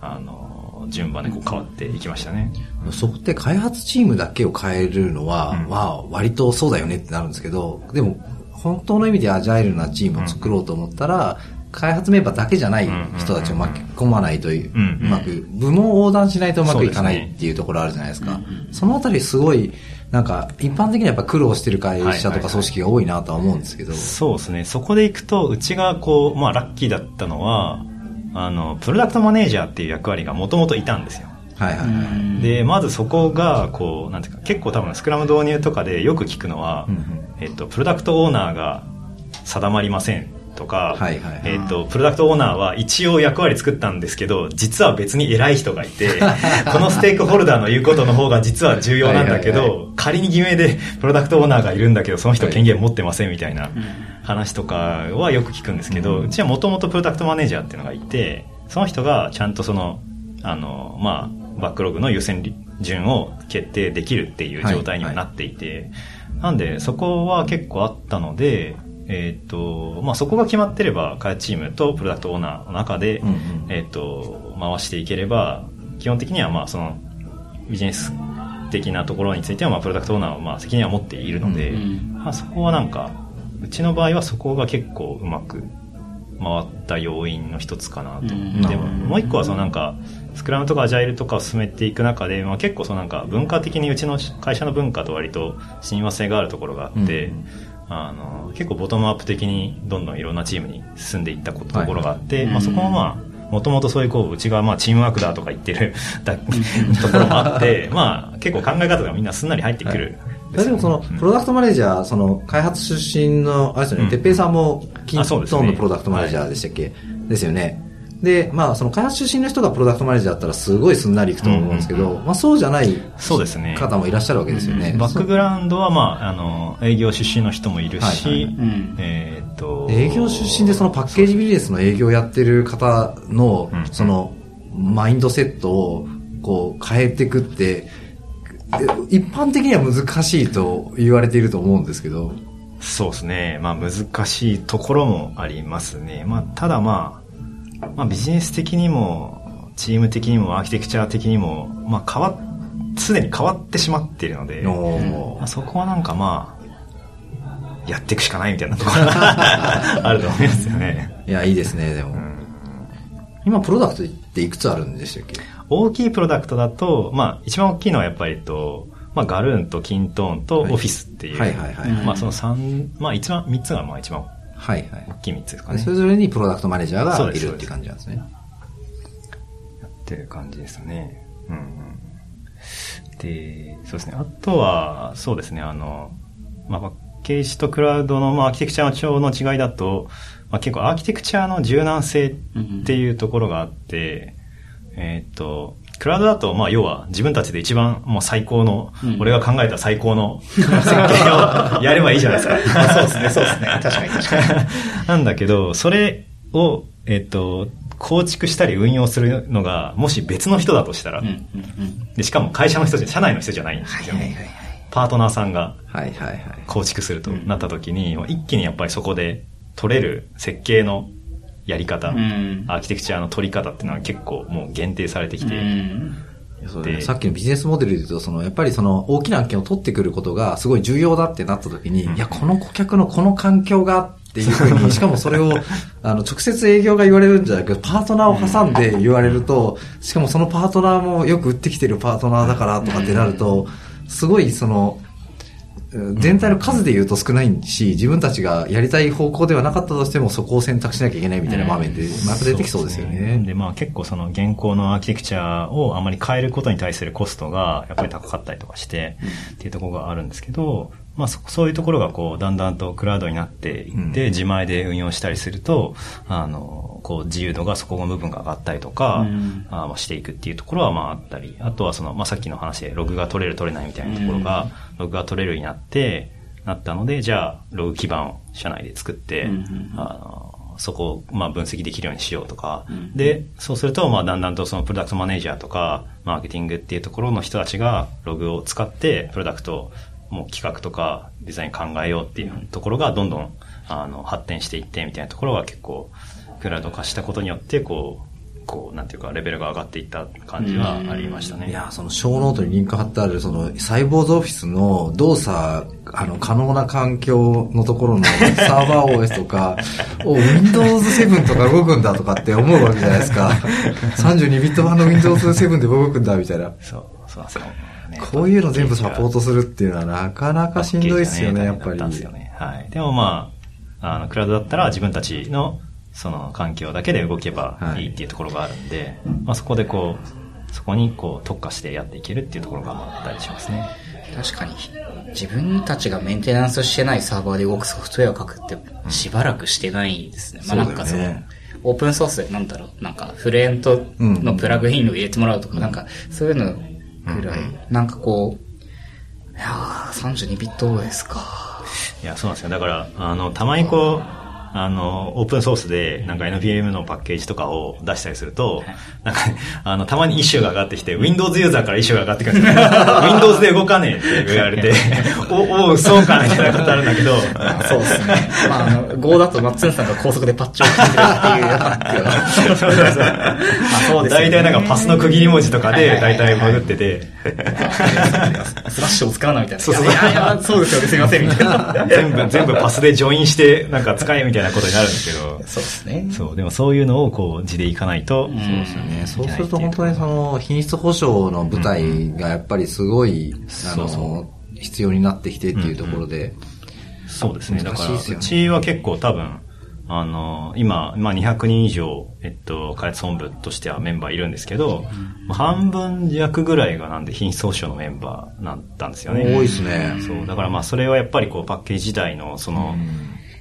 あの、順番でこう、変わっていきましたね。そこって開発チームだけを変えるのは、うん。まあ、割とそうだよねってなるんですけど、でも、本当の意味でアジャイルなチームを作ろうと思ったら、開発メンバーだけじゃない人たちを巻き込まないという、まく、部門を横断しないとうまくいかないっていうところあるじゃないですか。そのあたりすごい、なんか、一般的にはやっぱ苦労してる会社とか組織が多いなとは思うんですけど。そうですね。そこで行くと、うちがこう、まあ、ラッキーだったのは、あの、プロダクトマネージャーっていう役割がもともといたんですよ。はいはいはい。で、まずそこが、こう、なんていうか、結構多分スクラム導入とかでよく聞くのは、うんうん。えっと、プロダクトオーナーが定まりませんとか、はいはいはい。えっと、プロダクトオーナーは一応役割作ったんですけど、実は別に偉い人がいて、このステークホルダーの言うことの方が実は重要なんだけはいはいど、仮に偽名でプロダクトオーナーがいるんだけど、その人権限持ってませんみたいな話とかはよく聞くんですけど、うちはもともとプロダクトマネージャーっていうのがいて、その人がちゃんとその、あの、まあ、バックログの優先順を決定できるっていう状態にはなっていて、なんで、そこは結構あったので、えっ、と、まあ、そこが決まってれば、開発チームとプロダクトオーナーの中で、うんうん。えっ、と、回していければ、基本的にはまあ、その、ビジネス的なところについては、まあ、プロダクトオーナーはまあ、責任は持っているので、うん。まあ、そこはなんか、うちの場合はそこが結構うまく回った要因の一つかなと。うん。でも、もう一個はそのなんか、スクラムとかアジャイルとかを進めていく中で、まあ、結構そのなんか文化的にうちの会社の文化と割と親和性があるところがあって、うんあの、結構ボトムアップ的にどんどんいろんなチームに進んでいったことところがあって、うんまあそこもまもともとそういうこう、うちがまあチームワークだとか言ってる だところもあって、まあ結構考え方がみんなすんなり入ってくる。でもその、プロダクトマネージャー、その、開発出身の、あれですよね、うん。てっぺいさんも、キントーンのプロダクトマネージャーでしたっけ、ですよね。で、まあ、その開発出身の人がプロダクトマネージャーだったらすごいすんなりいくと思うんですけど、まあそうじゃないそうですね。方もいらっしゃるわけですよね。バックグラウンドは、まあ、あの、営業出身の人もいるし、はいはいうんえーっと、営業出身でそのパッケージビジネスの営業をやってる方のうん、その、マインドセットを、こう、変えていくって、え一般的には難しいと言われていると思うんですけど、そうですね。まあ難しいところもありますね。まあただまあ、まあビジネス的にも、チーム的にも、アーキテクチャ的にも、まあ変わっ、すでに変わってしまっているので、おまあ、そこはなんかまあ、やっていくしかないみたいなところが あると思いますよね。いや、いいですね、でも。うん今、プロダクトっていくつあるんでしたっけ？大きいプロダクトだと、まあ一番大きいのはやっぱりと、まあガルーンとキントーンとオはいフィスっていう、はいはいはい。うんまあその三、まあ一番、三つがまあ一番はい大はい。きい三つですかね。それぞれにプロダクトマネージャーがいるっていう感じなんですね。っていう感じですね。うんうん。で、そうですね。あとは、そうですね、あの、まあ、パッケージとクラウドの、まあ、アーキテクチャの調の違いだと、まあ、結構アーキテクチャの柔軟性っていうところがあって、えーっと、クラウドだと、まあ、要は自分たちで一番もう最高の、うん俺が考えた最高の 設計をやればいいじゃないですか。そうですね、そうですね。確かに確かに。なんだけど、それを、えっと、構築したり運用するのが、もし別の人だとしたら、うんうんうん。でしかも会社の人じゃ、社内の人じゃないんですよ。はいはいはいはい。パートナーさんが。構築するとうんなった時に、一気にやっぱりそこで取れる設計のやり方、うん。アーキテクチャの取り方っていうのは結構もう限定されてきて、うん。そうだね。でさっきのビジネスモデルで言うと、その、やっぱりその、大きな案件を取ってくることがすごい重要だってなった時に、うん。いや、この顧客のこの環境がっていうふうに、しかもそれを、あの、直接営業が言われるんじゃなくて、パートナーを挟んで言われると、しかもそのパートナーもよく売ってきてるパートナーだからとかってなると、すごいその、全体の数で言うと少ないし、自分たちがやりたい方向ではなかったとしても、そこを選択しなきゃいけないみたいな場面で、また出てきそうですよね。で、まあ結構その現行のアーキテクチャをあまり変えることに対するコストがやっぱり高かったりとかして、っていうところがあるんですけど、まあそそういうところがこうだんだんとクラウドになっていって、うん。自前で運用したりすると、あの、こう自由度がそこの部分が上がったりとか、うん。あまあしていくっていうところはまああったり、あとはその、まあさっきの話でログが取れる取れないみたいなところが、ログが取れるようになって、なったので、じゃあ、ログ基盤を社内で作って、うん。あのそこをまあ分析できるようにしようとか、うん。で、そうすると、まあ、だんだんとそのプロダクトマネージャーとか、マーケティングっていうところの人たちが、ログを使って、プロダクトをもう企画とかデザイン考えようっていうところが、どんどん、あの、発展していって、みたいなところが結構、クラウド化したことによって、こう、こう、なんていうか、レベルが上がっていった感じはありましたね。いや、そのショーノートにリンク貼ってある、その、サイボウズオフィスの動作、あの、可能な環境のところのサーバー OS とか、お、Windows 7とか動くんだとかって思うわけじゃないですか。32ビット版の Windows 7で動くんだみたいな。そう、そうなんですよ。ね。こういうの全部サポートするっていうのはなかなかしんどいですよね、やっぱり。ねはい。でもまあ、あの、クラウドだったら自分たちの、その環境だけで動けばいいっていうところがあるんで、まあそこでこう、そこにこう特化してやっていけるっていうところがあったりしますね。確かに、自分たちがメンテナンスしてないサーバーで動くソフトウェアを書くってしばらくしてないですね。まあなんかそのオープンソースでなんだろう、なんかフレーントのプラグインを入れてもらうとか、なんかそういうのぐらい、なんかこう、いやー、32ビット OS か。いや、そうなんですよ。だから、あの、たまにこう、あの、オープンソースで、なんか NPM のパッケージとかを出したりすると、なんか、あの、たまにイシューが上がってきて、Windows ユーザーからイシューが上がってくるんですよ。Windows で動かねえって言われて、お、おう、そうか、みたいなことあるんだけど、そうですね。まあ、あの、Go だとマッツンさんが高速でパッチをかけてるっていうハックが。そう大体なんかパスの区切り文字とかで、大体バグってて、スラッシュを使わないみたいな。そうそういやいや、そうですよね、すいません、みたいな。全部、全部パスでジョインして、なんか使えみたいなことになるんだけど、そうですね。そう、でもそういうのをこう、字でいかないと、んそうですよね。そうすると本当にその品質保証の舞台がやっぱりすごい、あそうその、必要になってきてっていうところで、そうですね。だから、うちは結構多分、あの、今、まあ、200人以上、えっと、開発本部としてはメンバーいるんですけど、まあ半分弱ぐらいがなんで品質保証のメンバーなんだんですよね。多いですね。そう、だからまあ、それはやっぱりこう、パッケージ自体の、その、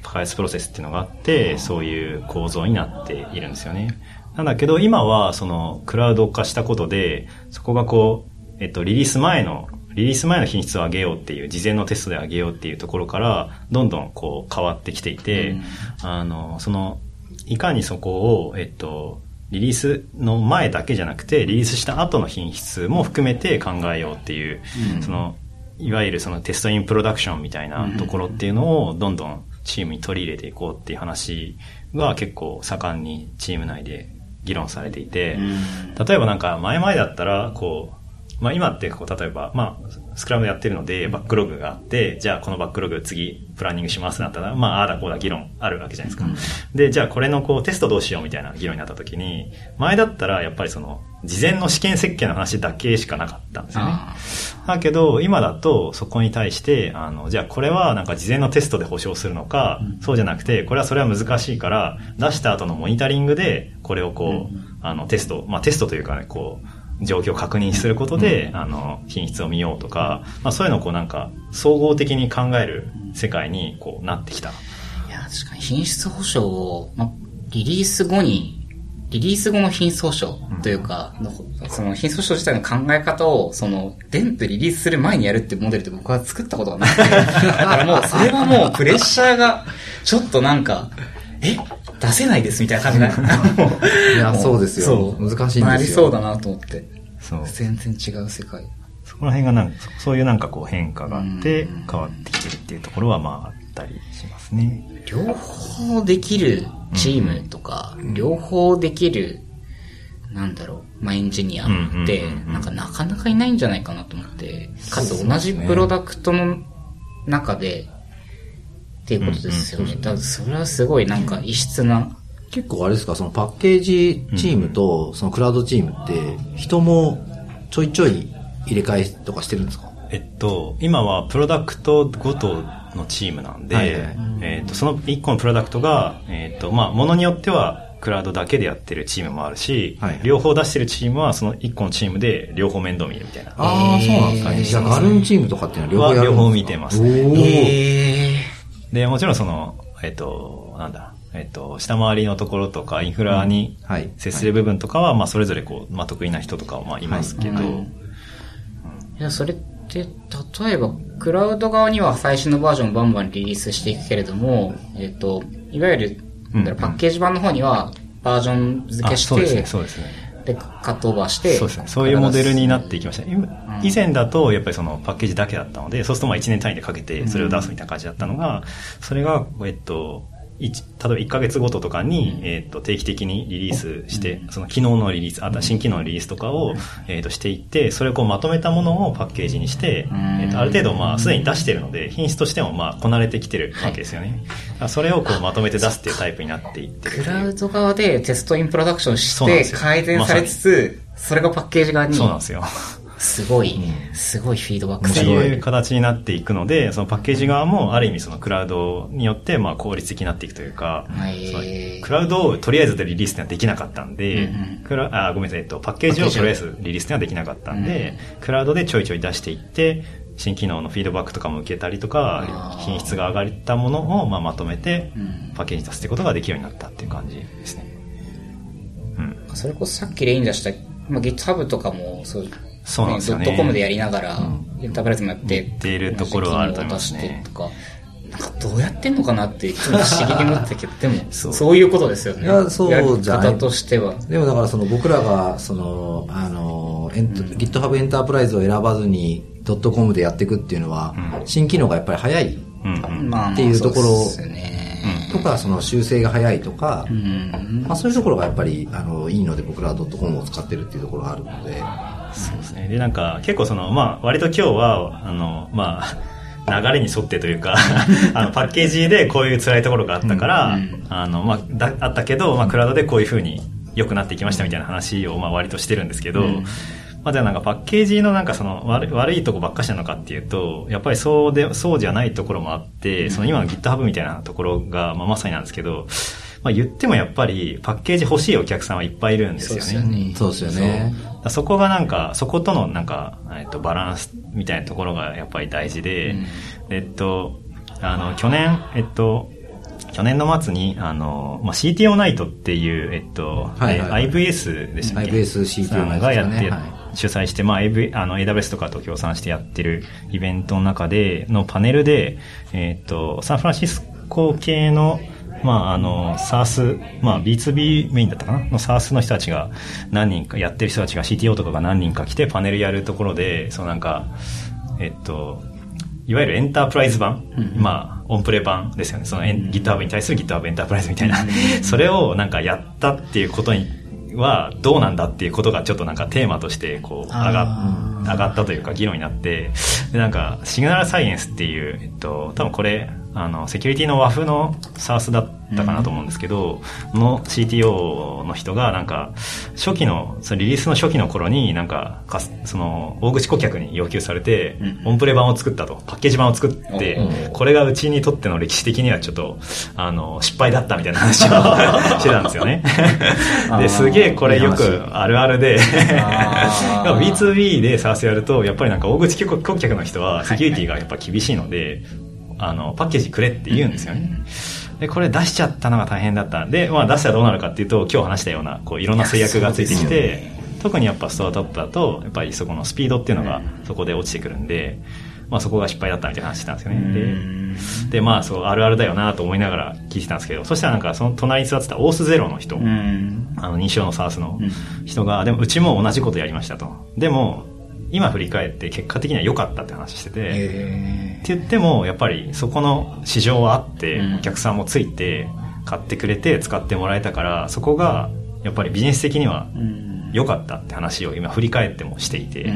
開発プロセスっていうのがあって、そういう構造になっているんですよね。なんだけど、今は、その、クラウド化したことで、そこがこう、えっと、リリース前の、リリース前の品質を上げようっていう、事前のテストで上げようっていうところから、どんどんこう変わってきていて、あの、その、いかにそこを、えっと、リリースの前だけじゃなくて、リリースした後の品質も含めて考えようっていう、その、いわゆるそのテストインプロダクションみたいなところっていうのをどんどんチームに取り入れていこうっていう話が結構盛んにチーム内で議論されていて、例えばなんか前々だったら、こう、まあ今ってこう、例えば、まあ、スクラムやってるので、バックログがあって、じゃあこのバックログ次、プランニングしますなったら、まあ、ああだこうだ議論あるわけじゃないですか。で、じゃあこれのこう、テストどうしようみたいな議論になった時に、前だったらやっぱりその、事前の試験設計の話だけしかなかったんですよね。あだけど、今だと、そこに対して、あの、じゃあこれはなんか事前のテストで保証するのか、そうじゃなくて、これはそれは難しいから、出した後のモニタリングで、これをこう、あの、テスト、まあテストというかね、こう、状況を確認することで、あの、品質を見ようとか、まあそういうのをこうなんか、総合的に考える世界にこうなってきた。いや、確かに品質保証を、ま、リリース後に、リリース後の品質保証というか、のその品質保証自体の考え方を、その、電プリリースする前にやるってモデルって僕は作ったことがなくて、だからもう、それはもうプレッシャーが、ちょっとなんか、え出せないですみたいな感じな もういやもそうですよ難しいんですよなりそうだなと思って。そう。全然違う世界。そこら辺がなんか、そそういうなんかこう変化があって、変わってきてるっていうところはまああったりしますね。両方できるチームとか、両方できる、なんだろう、まあ、エンジニアってうんうんうんう、んなんかなかなかいないんじゃないかなと思って、かつ同じプロダクトの中で、っていうことですよね。だからそれはすごいなんか異質な、結構あれですか、そのパッケージチームとそのクラウドチームって、人もちょいちょい入れ替えとかしてるんですか？えっと、今はプロダクトごとのチームなんで、はいはい。えっと、その一個のプロダクトが、えっと、まあ、ものによっては、クラウドだけでやってるチームもあるし、はい両方出してるチームは、その一個のチームで両方面倒見るみたいな。ああ、そうなんですか。えーじゃあガルンチームとかっていうのは両方やるんですか？は両方見てますね。おー。えで、もちろんその、えっと、なんだ、えっと、下回りのところとか、インフラに接する部分とかは、まあ、それぞれこう、まあ、得意な人とかは、まあ、い。ますけど、はい。ーいや、それって、例えば、クラウド側には最新のバージョンをバンバンリリースしていくけれども、えっ、と、いわゆる、パッケージ版の方にはバージョン付けして、あそうですね、そうですね。で、カットオーバーして、そうですね。そういうモデルになっていきました。今以前だと、やっぱりそのパッケージだけだったので、そうするとまあ1年単位でかけてそれを出すみたいな感じだったのが、それが、えっと、一例えば1ヶ月ごととかに、えっと、定期的にリリースして、その機能のリリース、あとは新機能のリリースとかを、えっと、していって、それをこうまとめたものをパッケージにして、えっと、ある程度まあ、すでに出してるので、品質としてもまあ、こなれてきてるわけですよね。それをこうまとめて出すっていうタイプになっていってクラウド側でテストインプロダクションして改善されつつ、それがパッケージ側に、そうなんですよ。すごい、すごいフィードバック。ってされるいう形になっていくので、そのパッケージ側もある意味そのクラウドによってまあ効率的になっていくというか、クラウドをとりあえずでリリースにはできなかったんで、うんうん。クラあごめんなさい、えっと、パッケージをとりあえずリリースにはできなかったんで、クラウドでちょいちょい出していって、新機能のフィードバックとかも受けたりとか品質が上がったものをまあまとめてうん、パッケージに出すってことができるようになったっていう感じですね。うん。それこそさっき例に出した、まあ、GitHub とかも、そう、そうなんですよね。ドットコムでやりながら、エンタープライズもやって、やっているところはあると思いますねとか、なんかどうやってんのかなって、いつも不思議に思ってたけど、でも、そう。そういうことですよね。いやそうじゃない。としては。でもだからその僕らが、その、あの、エント GitHub エンタープライズを選ばずに、ドットコムでやっていくっていうのは、新機能がやっぱり早いっていうところ。とか、その修正が早いとか、うん。まあそういうところがやっぱり、あの、いいので僕らはドットコムを使ってるっていうところがあるので、そうですね。で、なんか、結構その、まあ、割と今日は、あの、まあ、流れに沿ってというか、あの、パッケージでこういう辛いところがあったから、うんあの、まあ、だ、あったけど、まあ、クラウドでこういう風に良くなっていきましたみたいな話を、まあ、割としてるんですけど、ままあ、じゃあなんかパッケージのなんかその悪悪いとこばっかしなのかっていうと、やっぱりそうで、そうじゃないところもあって、その今の GitHub みたいなところが、まあ、まさになんですけど、まあ、言ってもやっぱりパッケージ欲しいお客さんはいっぱいいるんですよね。そうですよね。そそこがなんか、そことのなんか、えっと、バランスみたいなところがやっぱり大事で、うん、えっと、あの、去年、えっと、去年の末に、あの、まあ、CTO ナイトっていう、えっと、はいはいはい、IVS でしたっけ ?IVS CTO ナイト、がやって、はい、主催して、まあ、AV、あの、AWS とかと協賛してやってるイベントの中で、のパネルで、えっと、サンフランシスコ系の、まあ、あの、SARS、まあ、B2B メインだったかな？の SARS の人たちが何人か、やってる人たちが CTO とかが何人か来てパネルやるところで、そうなんか、えっと、いわゆるエンタープライズ版、うん、まあ、オンプレ版ですよね。その GitHub に対する GitHub エンタープライズみたいな、それをなんかやったっていうことにはどうなんだっていうことがちょっとなんかテーマとしてこう上が上がったというか議論になって、でなんかシグナルサイエンスっていう、えっと、多分これあの、セキュリティの和風の SARS だったかなと思うんですけど、うん、の CTO の人がなんか、初期の、そのリリースの初期の頃になんか、かその、大口顧客に要求されて、うん、オンプレ版を作ったと、パッケージ版を作って、これがうちにとっての歴史的にはちょっと、あの、失敗だったみたいな話を してたんですよね。で、すげえこれよくあるあるで B2B で SARS やると、やっぱりなんか大口顧客の人はセキュリティがやっぱ厳しいので、あの、パッケージくれって言うんですよね。で、これ出しちゃったのが大変だったで、まあ出したらどうなるかっていうと、今日話したような、こう、いろんな制約がついてきて、特にやっぱスタートアップだと、やっぱりそこのスピードっていうのがそこで落ちてくるんで、まあそこが失敗だったみたいな話してたんですよね。で、で、まあそう、あるあるだよなと思いながら聞いてたんですけど、そしたらなんかその隣に座ってたオースゼロの人、あの、認証のサースの人が、でもうちも同じことやりましたと。でも、今振り返って結果的には良かったって話してて、って言ってもやっぱりそこの市場はあって、お客さんもついて買ってくれて使ってもらえたからそこがやっぱりビジネス的には良かったって話を今振り返ってもしていて、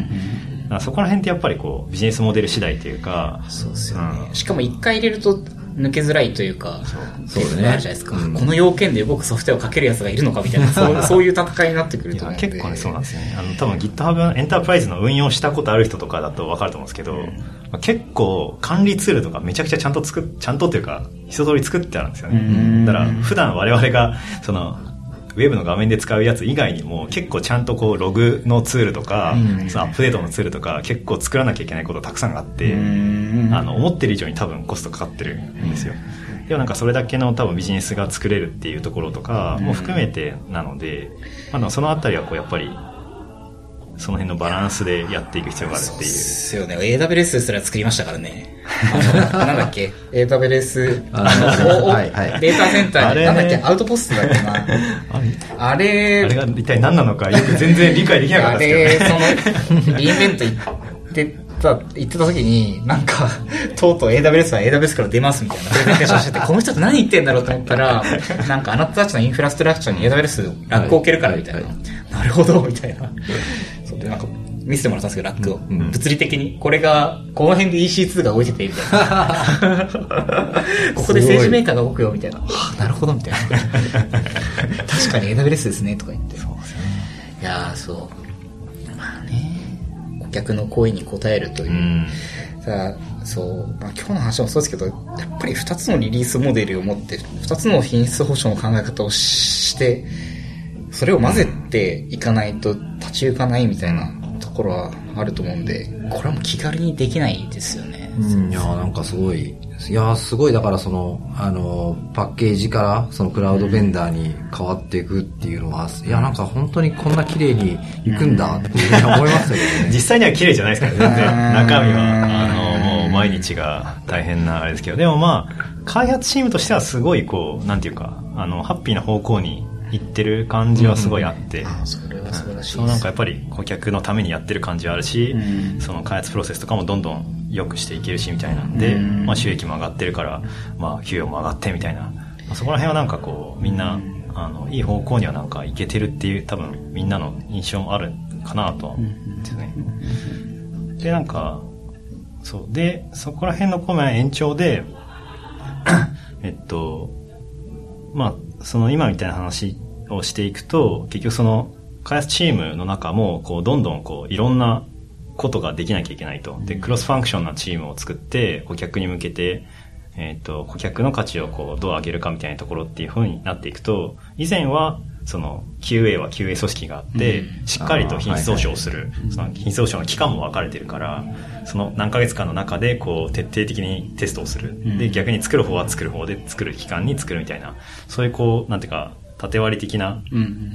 そこら辺ってやっぱりこうビジネスモデル次第というかそうですよね、うん、しかも一回入れると抜けづらいというか、そう。そうね。あるじゃないですか、うん、この要件で動くソフトウェアをかけるやつがいるのかみたいな、そう。そういう戦いになってくると。思う結構ね、そうなんですよね。あの、多分 GitHub エンタープライズの運用したことある人とかだと分かると思うんですけど、うん。まあ、結構管理ツールとかめちゃくちゃちゃんと作っ、ちゃんとっていうか、一通り作ってあるんですよね。だから、普段我々が、その、ウェブの画面で使うやつ以外にも結構ちゃんとこうログのツールとか、うん、そのアップデートのツールとか結構作らなきゃいけないことたくさんあって、あの思ってる以上に多分コストかかってるんですよ。でもなんかそれだけの多分ビジネスが作れるっていうところとかも含めてなので、まあ、そのあたりはこうやっぱりその辺のバランスでやっていく必要があるっていう。そうですよね。AWS すら作りましたからね。なんだっけ ?AWS、データセンターなんだっけ？アウトポストだっけな。あれ、あれ。が一体何なのかよく全然理解できなかったですけど、ね、あれ、その、リインベント行ってた、言ってた時に、なんか、とうとう AWS は AWS から出ますみたいな。プレゼンテーションしてて、この人って何言ってんだろうと思ったら、なんかあなたたちのインフラストラクチャーに AWS ラックを置けるからみたいな。なるほど、みたいな。そうで、なんか、見せてもらったんですけど、ラックを。うん、物理的に。これが、この辺で EC2 が動いてて、みたいな。ここで政治メーカーが動くよ、みたいな。はあ、なるほど、みたいな。確かに AWS ですね、とか言って。そうですね。いやー、そう。客の声に応えるという。うん、さあそう、まあ、今日の話もそうですけど、やっぱり2つのリリースモデルを持って、2つの品質保証の考え方をして、それを混ぜていかないと立ち行かないみたいなところはあると思うんで、これはもう気軽にできないですよね。うん、いやなんかすごい、いやすごいだからその、あの、パッケージからそのクラウドベンダーに変わっていくっていうのは、うん、いやなんか本当にこんな綺麗にいくんだっていうふうに思いましたけどね。実際には綺麗じゃないですから全然。中身は、あの、もう毎日が大変なあれですけど、でもまあ、開発チームとしてはすごいこう、なんていうか、あの、ハッピーな方向に行ってる感じはすごいあって、それは素晴らしい、そうなんかやっぱり顧客のためにやってる感じはあるし、うん、その開発プロセスとかもどんどん良くしていけるしみたいなんで、うん、まあ、収益も上がってるから、まあ、給与も上がってみたいな、まあ、そこら辺はなんかこうみんな、あのいい方向にはなんかいけてるっていう多分みんなの印象もあるかなとは思うんですね。でなんかそう。でそこら辺のコメン延長で えっとまあその今みたいな話をしていくと、結局その、開発チームの中も、こう、どんどんこう、いろんなことができなきゃいけないと。で、クロスファンクションなチームを作って、顧客に向けて、えっ、ー、と、顧客の価値をこう、どう上げるかみたいなところっていう風になっていくと、以前は、その QA は QA 組織があって、しっかりと品質訴訟をする、その品質訴訟の期間も分かれてるから、その何ヶ月間の中でこう徹底的にテストをする。で、逆に作る方は作る方で作る期間に作るみたいな、そういうこう、なんていうか、縦割り的な、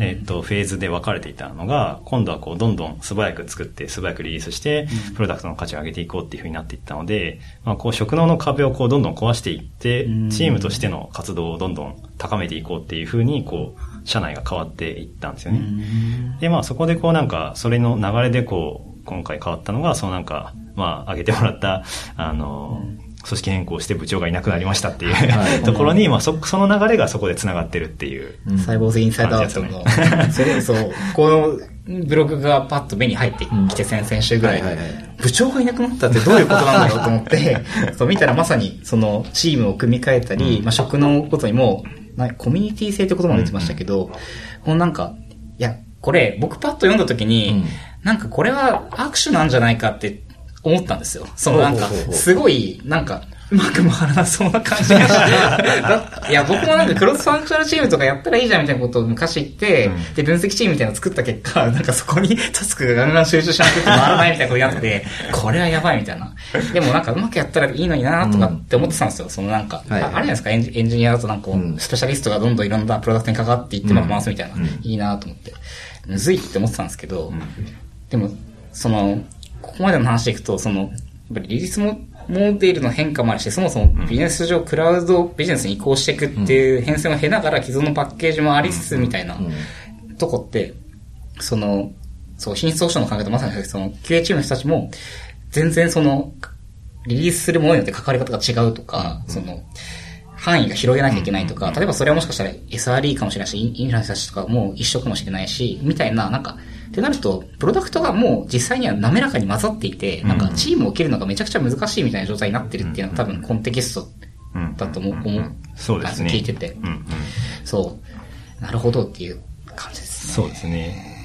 えっ、と、フェーズで分かれていたのが、今度はこう、どんどん素早く作って、素早くリリースして、プロダクトの価値を上げていこうっていうふうになっていったので、まあ、こう、職能の壁をこう、どんどん壊していって、チームとしての活動をどんどん高めていこうっていうふうに、こう、社内が変わっていったんですよね。で、まあ、そこでこう、なんか、それの流れでこう、今回変わったのが、そのなんか、まあ、上げてもらった、あの、組織変更して部長がいなくなりましたっていう、はい、ところに、まあそ、その流れがそこで繋がってるっていう。サイボーズインサイドアウト。の、それそう、このブログがパッと目に入ってきて、先々週ぐらい、部長がいなくなったってどういうことなんだろうと思って、そう見たらまさにそのチームを組み替えたり、まあ職能ごとにも、まあ、コミュニティ性って言葉も言ってましたけど、このなんか、いや、これ僕パッと読んだ時に、なんかこれは握手なんじゃないかって思ったんですよ。そのなんか、すごい、なんか、うまく回らなそうな感じがして。いや、僕もなんかクロスファンクショナルチームとかやったらいいじゃんみたいなことを昔言って、うん、で、分析チームみたいなの作った結果、なんかそこにタスクがガンガン集中しなくて回らないみたいなことになって、これはやばいみたいな。でもなんかうまくやったらいいのになとかって思ってたんですよ。そのなんか、はい、あれじゃないですか？エンジ、エンジニアだとなんかスペシャリストがどんどんいろんなプロダクトに関わっていって回すみたいな、うん、いいなと思って。むずいって思ってたんですけど、でも、その、ここまでの話でいくと、その、やっぱりリリースもモデルの変化もあるし、そもそもビジネス上クラウドビジネスに移行していくっていう変遷を経ながら既存のパッケージもありつつみたいなとこって、その、そう、品質保証の考えとまさにその QA チームの人たちも全然その、リリースするものによって関わり方が違うとか、その、範囲が広げなきゃいけないとか、例えばそれはもしかしたら SRE かもしれないし、インフラの人たちとかも一緒かもしれないし、みたいな、なんか、ってなると、プロダクトがもう実際には滑らかに混ざっていて、なんかチームを切るのがめちゃくちゃ難しいみたいな状態になってるっていうのは多分コンテキストだと思う、思う。そうですね。聞いてて。そう。なるほどっていう感じですね。そうですね。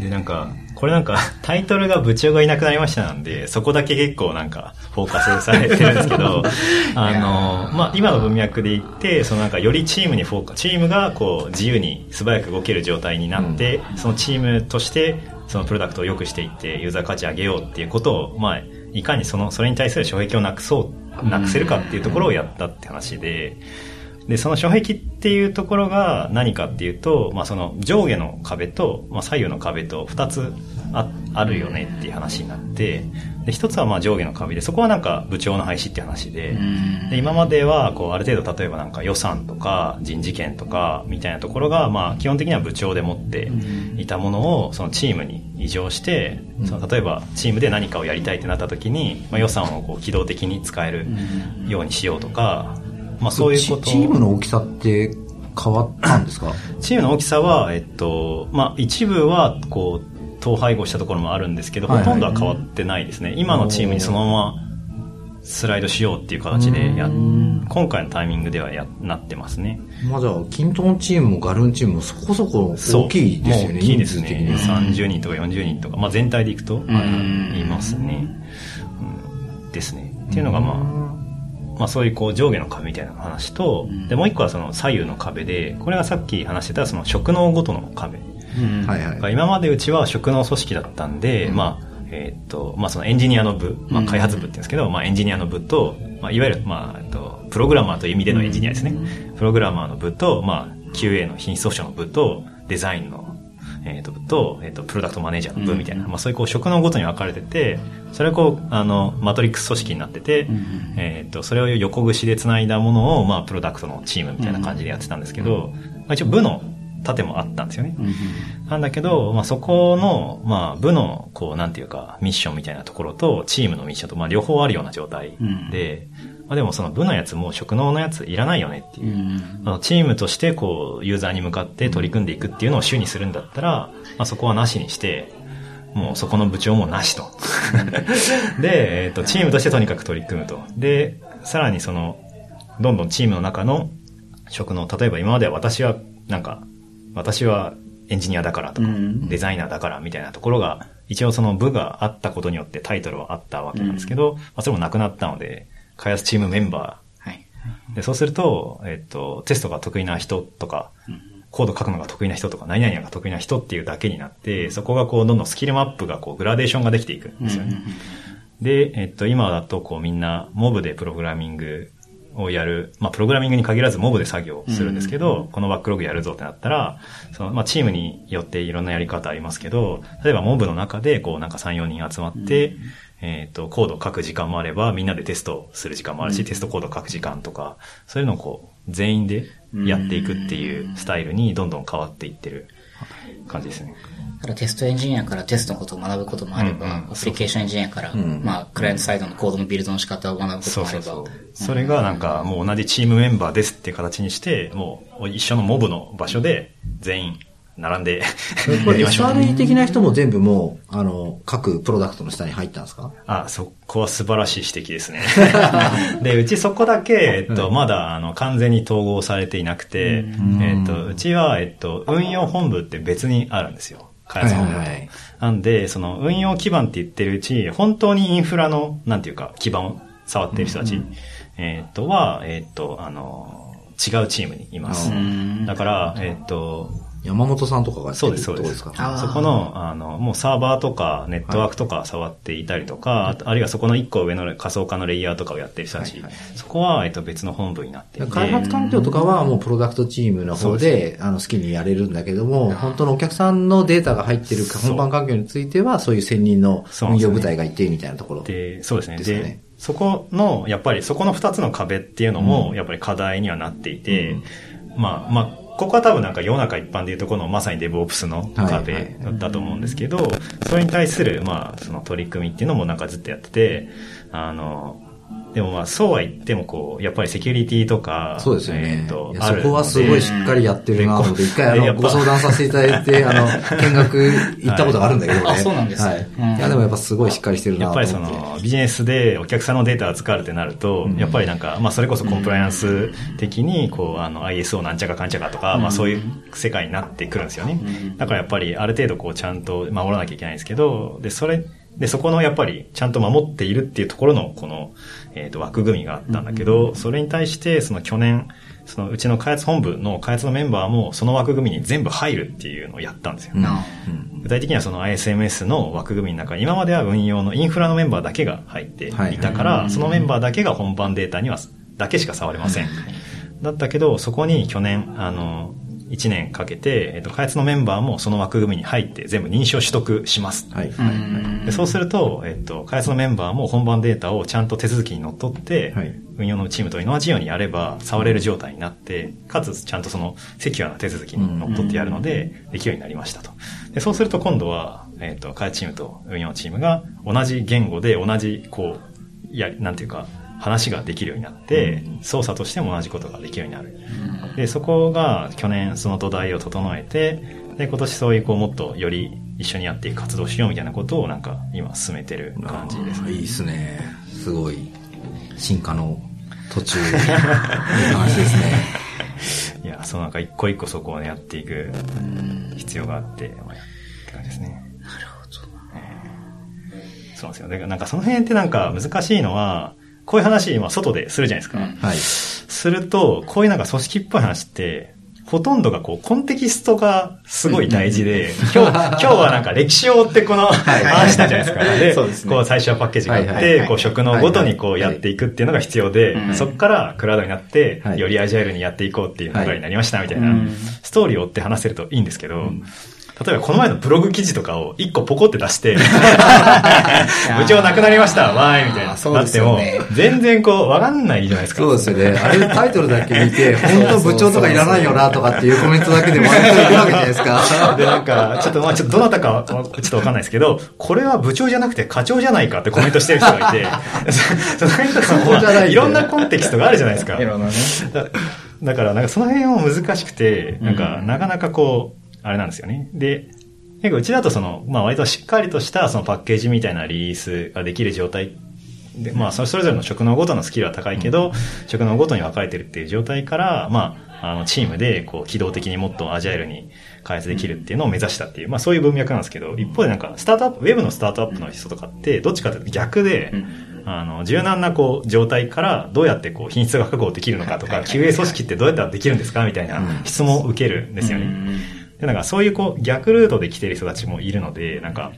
で、なんか、これなんか、タイトルが部長がいなくなりましたなんで、そこだけ結構なんか、フォーカスされてるんですけど、あの、まあ、今の文脈で言って、そのなんか、よりチームにフォーカス、チームがこう、自由に素早く動ける状態になって、うん、そのチームとして、そのプロダクトを良くしていって、ユーザー価値上げようっていうことを、まあ、いかにその、それに対する障壁をなくそう、なくせるかっていうところをやったって話で、で、その障壁っていうところが何かっていうと、まあその上下の壁と、まあ左右の壁と二つああるよねっていう話になって、で、一つはまあ上下の壁で、そこはなんか部長の廃止っていう話で、で今まではこうある程度例えばなんか予算とか人事権とかみたいなところが、まあ基本的には部長で持っていたものをそのチームに移譲して、その例えばチームで何かをやりたいってなった時に、まあ予算をこう機動的に使えるようにしようとか、まあそういうこと。チームの大きさって変わったんですか？チームの大きさは、えっと、まあ一部は、こう、統廃合したところもあるんですけど、ほとんどは変わってないですね。今のチームにそのままスライドしようっていう形でや、今回のタイミングではや、なってますね。まあじゃあ、キントンチームもガルンチームもそこそこ大きいですよね。大きいですね。30人とか40人とか、まあ全体でいくと、いますね。うん、ですね。っていうのがまあ、まあそういうこう上下の壁みたいな話と、うん、で、もう一個はその左右の壁で、これがさっき話してたその職能ごとの壁。はいはい、今までうちは職能組織だったんで、うん、まあ、えっ、と、まあそのエンジニアの部、まあ開発部って言うんですけど、まあエンジニアの部と、まあいわゆる、まあ、えっと、プログラマーという意味でのエンジニアですね。プログラマーの部と、まあ QA の品質保証の部と、デザインのえっ、ー、と、と、えっ、ー、と、プロダクトマネージャーの部みたいな、うん、まあそういうこう職能ごとに分かれてて、それはこう、あの、マトリックス組織になってて、うん、えっ、ー、と、それを横串で繋いだものを、まあ、プロダクトのチームみたいな感じでやってたんですけど、まあ一応部の盾もあったんですよね。なんだけど、まあそこの、まあ部の、こう、なんていうか、ミッションみたいなところと、チームのミッションと、まあ両方あるような状態で、まあでもその部のやつも職能のやついらないよねっていう。うん、あのチームとしてこう、ユーザーに向かって取り組んでいくっていうのを主にするんだったら、まあそこはなしにして、もうそこの部長もなしと。で、えっ、ー、と、チームとしてとにかく取り組むと。で、さらにその、どんどんチームの中の職能、例えば今までは私は、なんか、私はエンジニアだからとか、デザイナーだからみたいなところが、一応その部があったことによってタイトルはあったわけなんですけど、まあ、それもなくなったので、開発チームメンバー、はい、でそうすると、えっと、テストが得意な人とか、コード書くのが得意な人とか、何々が得意な人っていうだけになって、そこがこう、どんどんスキルマップがこう、グラデーションができていくんですよね。で、えっと、今だとこう、みんな、モブでプログラミングをやる、まあ、プログラミングに限らずモブで作業するんですけど、このバックログやるぞってなったら、その、まあ、チームによっていろんなやり方ありますけど、例えばモブの中で、こう、なんか3、4人集まって、えっ、と、コードを書く時間もあれば、みんなでテストする時間もあるし、テストコードを書く時間とか、そういうのをこう、全員でやっていくっていうスタイルにどんどん変わっていってる感じですね。ただテストエンジニアからテストのことを学ぶこともあれば、うん。うん、アプリケーションエンジニアから、うん、まあ、クライアントサイドのコードのビルドの仕方を学ぶこともあれば。そうそうそれがなんか、もう同じチームメンバーですっていう形にして、もう一緒のモブの場所で全員並んで これ SRE 的な人も全部もう、あの、各プロダクトの下に入ったんですか？あ、そこは素晴らしい指摘ですね。で、うちそこだけ、えっと、まだ、あの、完全に統合されていなくて、えっと、うちは、えっと、運用本部って別にあるんですよ。開発本部と。なんで、その、運用基盤って言ってるうち、本当にインフラの、なんていうか、基盤を触ってる人たち、えっと、は、えっと、あの、違うチームにいます。だから、えっと、山本さんとかがそうです、そうです。そこの、あの、もうサーバーとかネットワークとか触っていたりとか、はい、あるいはそこの一個上の仮想化のレイヤーとかをやってる人たち、はいはい、そこは、えっと、別の本部になっていて。開発環境とかはもうプロダクトチームの方で、あの、好きにやれるんだけども、本当のお客さんのデータが入ってる本番環境については、そういう専任の運用部隊がいてみたいなところ。で、そうですね。で、そこの、やっぱりそこの二つの壁っていうのも、やっぱり課題にはなっていて、うん、まあ、まあ、ここは多分なんか世の中一般でいうとこのまさにデブオプスの壁だと思うんですけど、それに対する、まあ、その取り組みっていうのもなんかずっとやってて、あの、でもまあ、そうは言ってもこう、やっぱりセキュリティとか、そうですよね。えー、とそこはすごいしっかりやってるなと思って、一回あの、ご相談させていただいて、あの、見学行ったことがあるんだけどね。あ、そうなんですはい。いや、でもやっぱすごいしっかりしてるなやっぱりその、ビジネスでお客さんのデータを扱うってなると、やっぱりなんか、まあ、それこそコンプライアンス的に、こう、あの、ISO なんちゃかかんちゃかとか、まあ、そういう世界になってくるんですよね。だからやっぱり、ある程度こう、ちゃんと守らなきゃいけないんですけど、で、それ、で、そこのやっぱり、ちゃんと守っているっていうところの、この、えっ、ー、と、枠組みがあったんだけど、それに対して、その去年、そのうちの開発本部の開発のメンバーも、その枠組みに全部入るっていうのをやったんですよ。うん、具体的にはその ISMS の枠組みの中、今までは運用のインフラのメンバーだけが入っていたから、そのメンバーだけが本番データには、だけしか触れません。だったけど、そこに去年、あの、1年かけて、えっと、開発のメンバーもその枠組みに入って全部認証取得します。はい。はい、でそうすると、えっと、開発のメンバーも本番データをちゃんと手続きにのっとって、はい、運用のチームと同じようにやれば触れる状態になって、かつちゃんとそのセキュアな手続きにのっとってやるので、できるようになりましたと。でそうすると今度は、えっと、開発チームと運用チームが同じ言語で同じ、こう、や、なんていうか、話ができるようになって、操作としても同じことができるようになる。で、そこが去年その土台を整えて、で、今年そういうこうもっとより一緒にやっていく活動しようみたいなことをなんか今進めてる感じですね。いいですね。すごい。進化の途中、いい話ですね。いや、そうなんか一個一個そこをね、やっていく必要があって、まあ、って感じですね。なるほど。そうなんですよ。で、なんかその辺ってなんか難しいのは、こういう話、今、外でするじゃないですか。はい。すると、こういうなんか組織っぽい話って、ほとんどがこう、コンテキストがすごい大事で、今日、今日はなんか歴史を追ってこの 話したじゃないですか。で、そうですね、こう最初はパッケージがあって、こう職能ごとにこうやっていくっていうのが必要で、そこからクラウドになって、よりアジャイルにやっていこうっていう流れになりましたみたいな、ストーリーを追って話せるといいんですけど、例えばこの前のブログ記事とかを一個ポコって出して、部長なくなりました、わーい、みたいな。なっても、全然こう、わかんないじゃないですか。そうですよね。あれタイトルだけ見て、本当部長とかいらないよな、とかっていうコメントだけで割といくわけじゃないですか。で、なんか、ちょっと、まあちょっとどなたか、ちょっとわかんないですけど、これは部長じゃなくて課長じゃないかってコメントしてる人がいて、その辺とかも、いろんなコンテキストがあるじゃないですか。いろんなね。だから、なんかその辺も難しくて、なんか、なかなかこう、あれなんですよね。で、結構うちだとその、まあ割としっかりとしたそのパッケージみたいなリリースができる状態。で、まあそれぞれの職能ごとのスキルは高いけど、職能ごとに分かれてるっていう状態から、まあ、あのチームでこう機動的にもっとアジャイルに開発できるっていうのを目指したっていう、まあそういう文脈なんですけど、一方でなんか、スタートアップ、ウェブのスタートアップの人とかって、どっちかというと逆で、あの、柔軟なこう、状態からどうやってこう、品質が確保できるのかとか、QA 組織ってどうやったらできるんですかみたいな質問を受けるんですよね。で、なんかそういうこう、逆ルートで来てる人たちもいるので、なんか、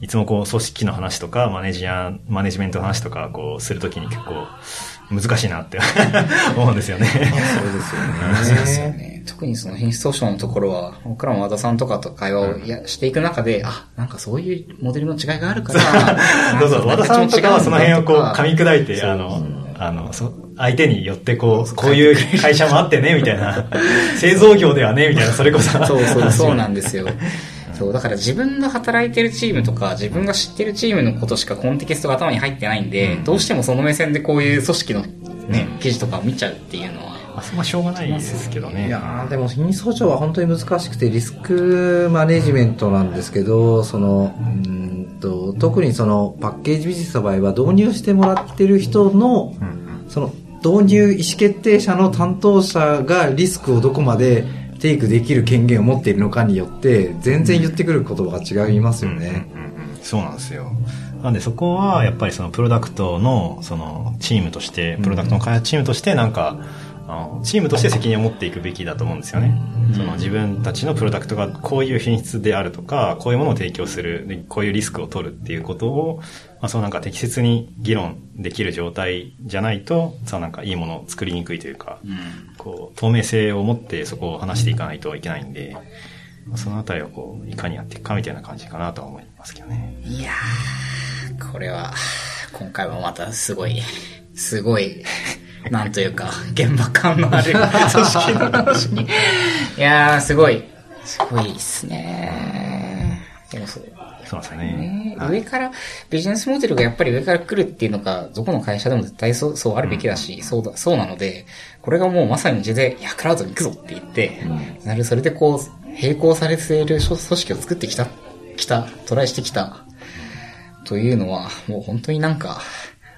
いつもこう、組織の話とか、マネジア、マネジメントの話とか、こう、するときに結構、難しいなって 思うんですよね。そうですよね。そうですよね。特にその品質訴訟のところは、僕らも和田さんとかと会話をや、していく中で、あ、なんかそういうモデルの違いがあるから、そうそう、和田さんとかはその辺をこう噛み砕いて、あの、あの、そ相手によってこう、こういう会社もあってね、みたいな。製造業ではね、みたいな、それこそ。そうそう、そうなんですよ。そう、だから自分の働いてるチームとか、自分が知ってるチームのことしかコンテキストが頭に入ってないんで、うん、どうしてもその目線でこういう組織のね、記事とかを見ちゃうっていうのは、まあ、そはしょうがないですけどね。いやでも、品質保証は本当に難しくて、リスクマネジメントなんですけど、その、うんと、特にその、パッケージビジネスの場合は、導入してもらってる人の、うん、その、導入意思決定者の担当者がリスクをどこまでテイクできる権限を持っているのかによって全然言ってくる言葉が違いますよね、うんうんうん、そうなんですよ。なんでそこはやっぱりそのプロダクトのそのチームとしてプロダクトの開発チームとしてなんか、あのチームとして責任を持っていくべきだと思うんですよね。その自分たちのプロダクトがこういう品質であるとか、こういうものを提供する、こういうリスクを取るっていうことを、まあ、そうなんか適切に議論できる状態じゃないと、そうなんかいいものを作りにくいというか、こう、透明性を持ってそこを話していかないといけないんで、そのあたりをこう、いかにやっていくかみたいな感じかなとは思いますけどね。いやー、これは、今回もまたすごい、すごい、なんというか、現場感のある 組織の話に。いやー、すごい。すごいっすね。でもそう。そうですね。上から、ビジネスモデルがやっぱり上から来るっていうのが、どこの会社でも絶対そう、そうあるべきだし、うん、そうだ、そうなので、これがもうまさに字で、いや、クラウドに行くぞって言って、うん、なる、それでこう、並行されている組織を作ってきた、きた、トライしてきた、というのは、もう本当になんか、